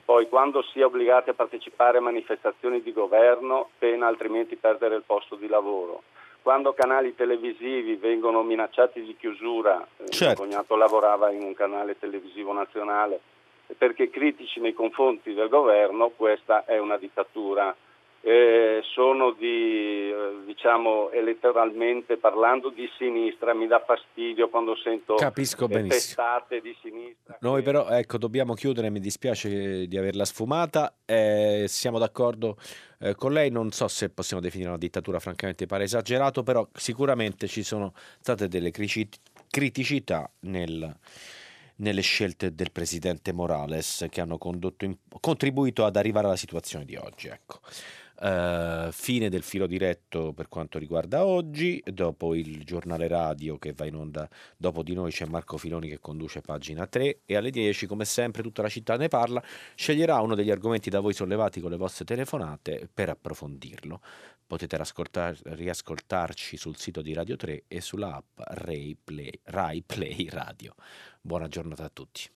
poi quando si è obbligati a partecipare a manifestazioni di governo, pena altrimenti perdere il posto di lavoro. Quando canali televisivi vengono minacciati di chiusura, eh, certo. mio cognato lavorava in un canale televisivo nazionale, perché critici nei confronti del governo, questa è una dittatura eh, sono di, eh, diciamo, elettoralmente parlando di sinistra, mi dà fastidio quando sento Capisco testate di sinistra. Noi però, ecco, dobbiamo chiudere, mi dispiace di averla sfumata, eh, siamo d'accordo eh, con lei, non so se possiamo definire una dittatura, francamente pare esagerato, però sicuramente ci sono state delle criticità nel nelle scelte del presidente Morales che hanno in, contribuito ad arrivare alla situazione di oggi. Ecco. Uh, fine del filo diretto per quanto riguarda oggi, dopo il giornale radio che va in onda, dopo di noi c'è Marco Filoni che conduce pagina 3 e alle 10 come sempre tutta la città ne parla, sceglierà uno degli argomenti da voi sollevati con le vostre telefonate per approfondirlo. Potete riascoltarci sul sito di Radio 3 e sulla app Rai Play, Rai Play Radio. Buona giornata a tutti.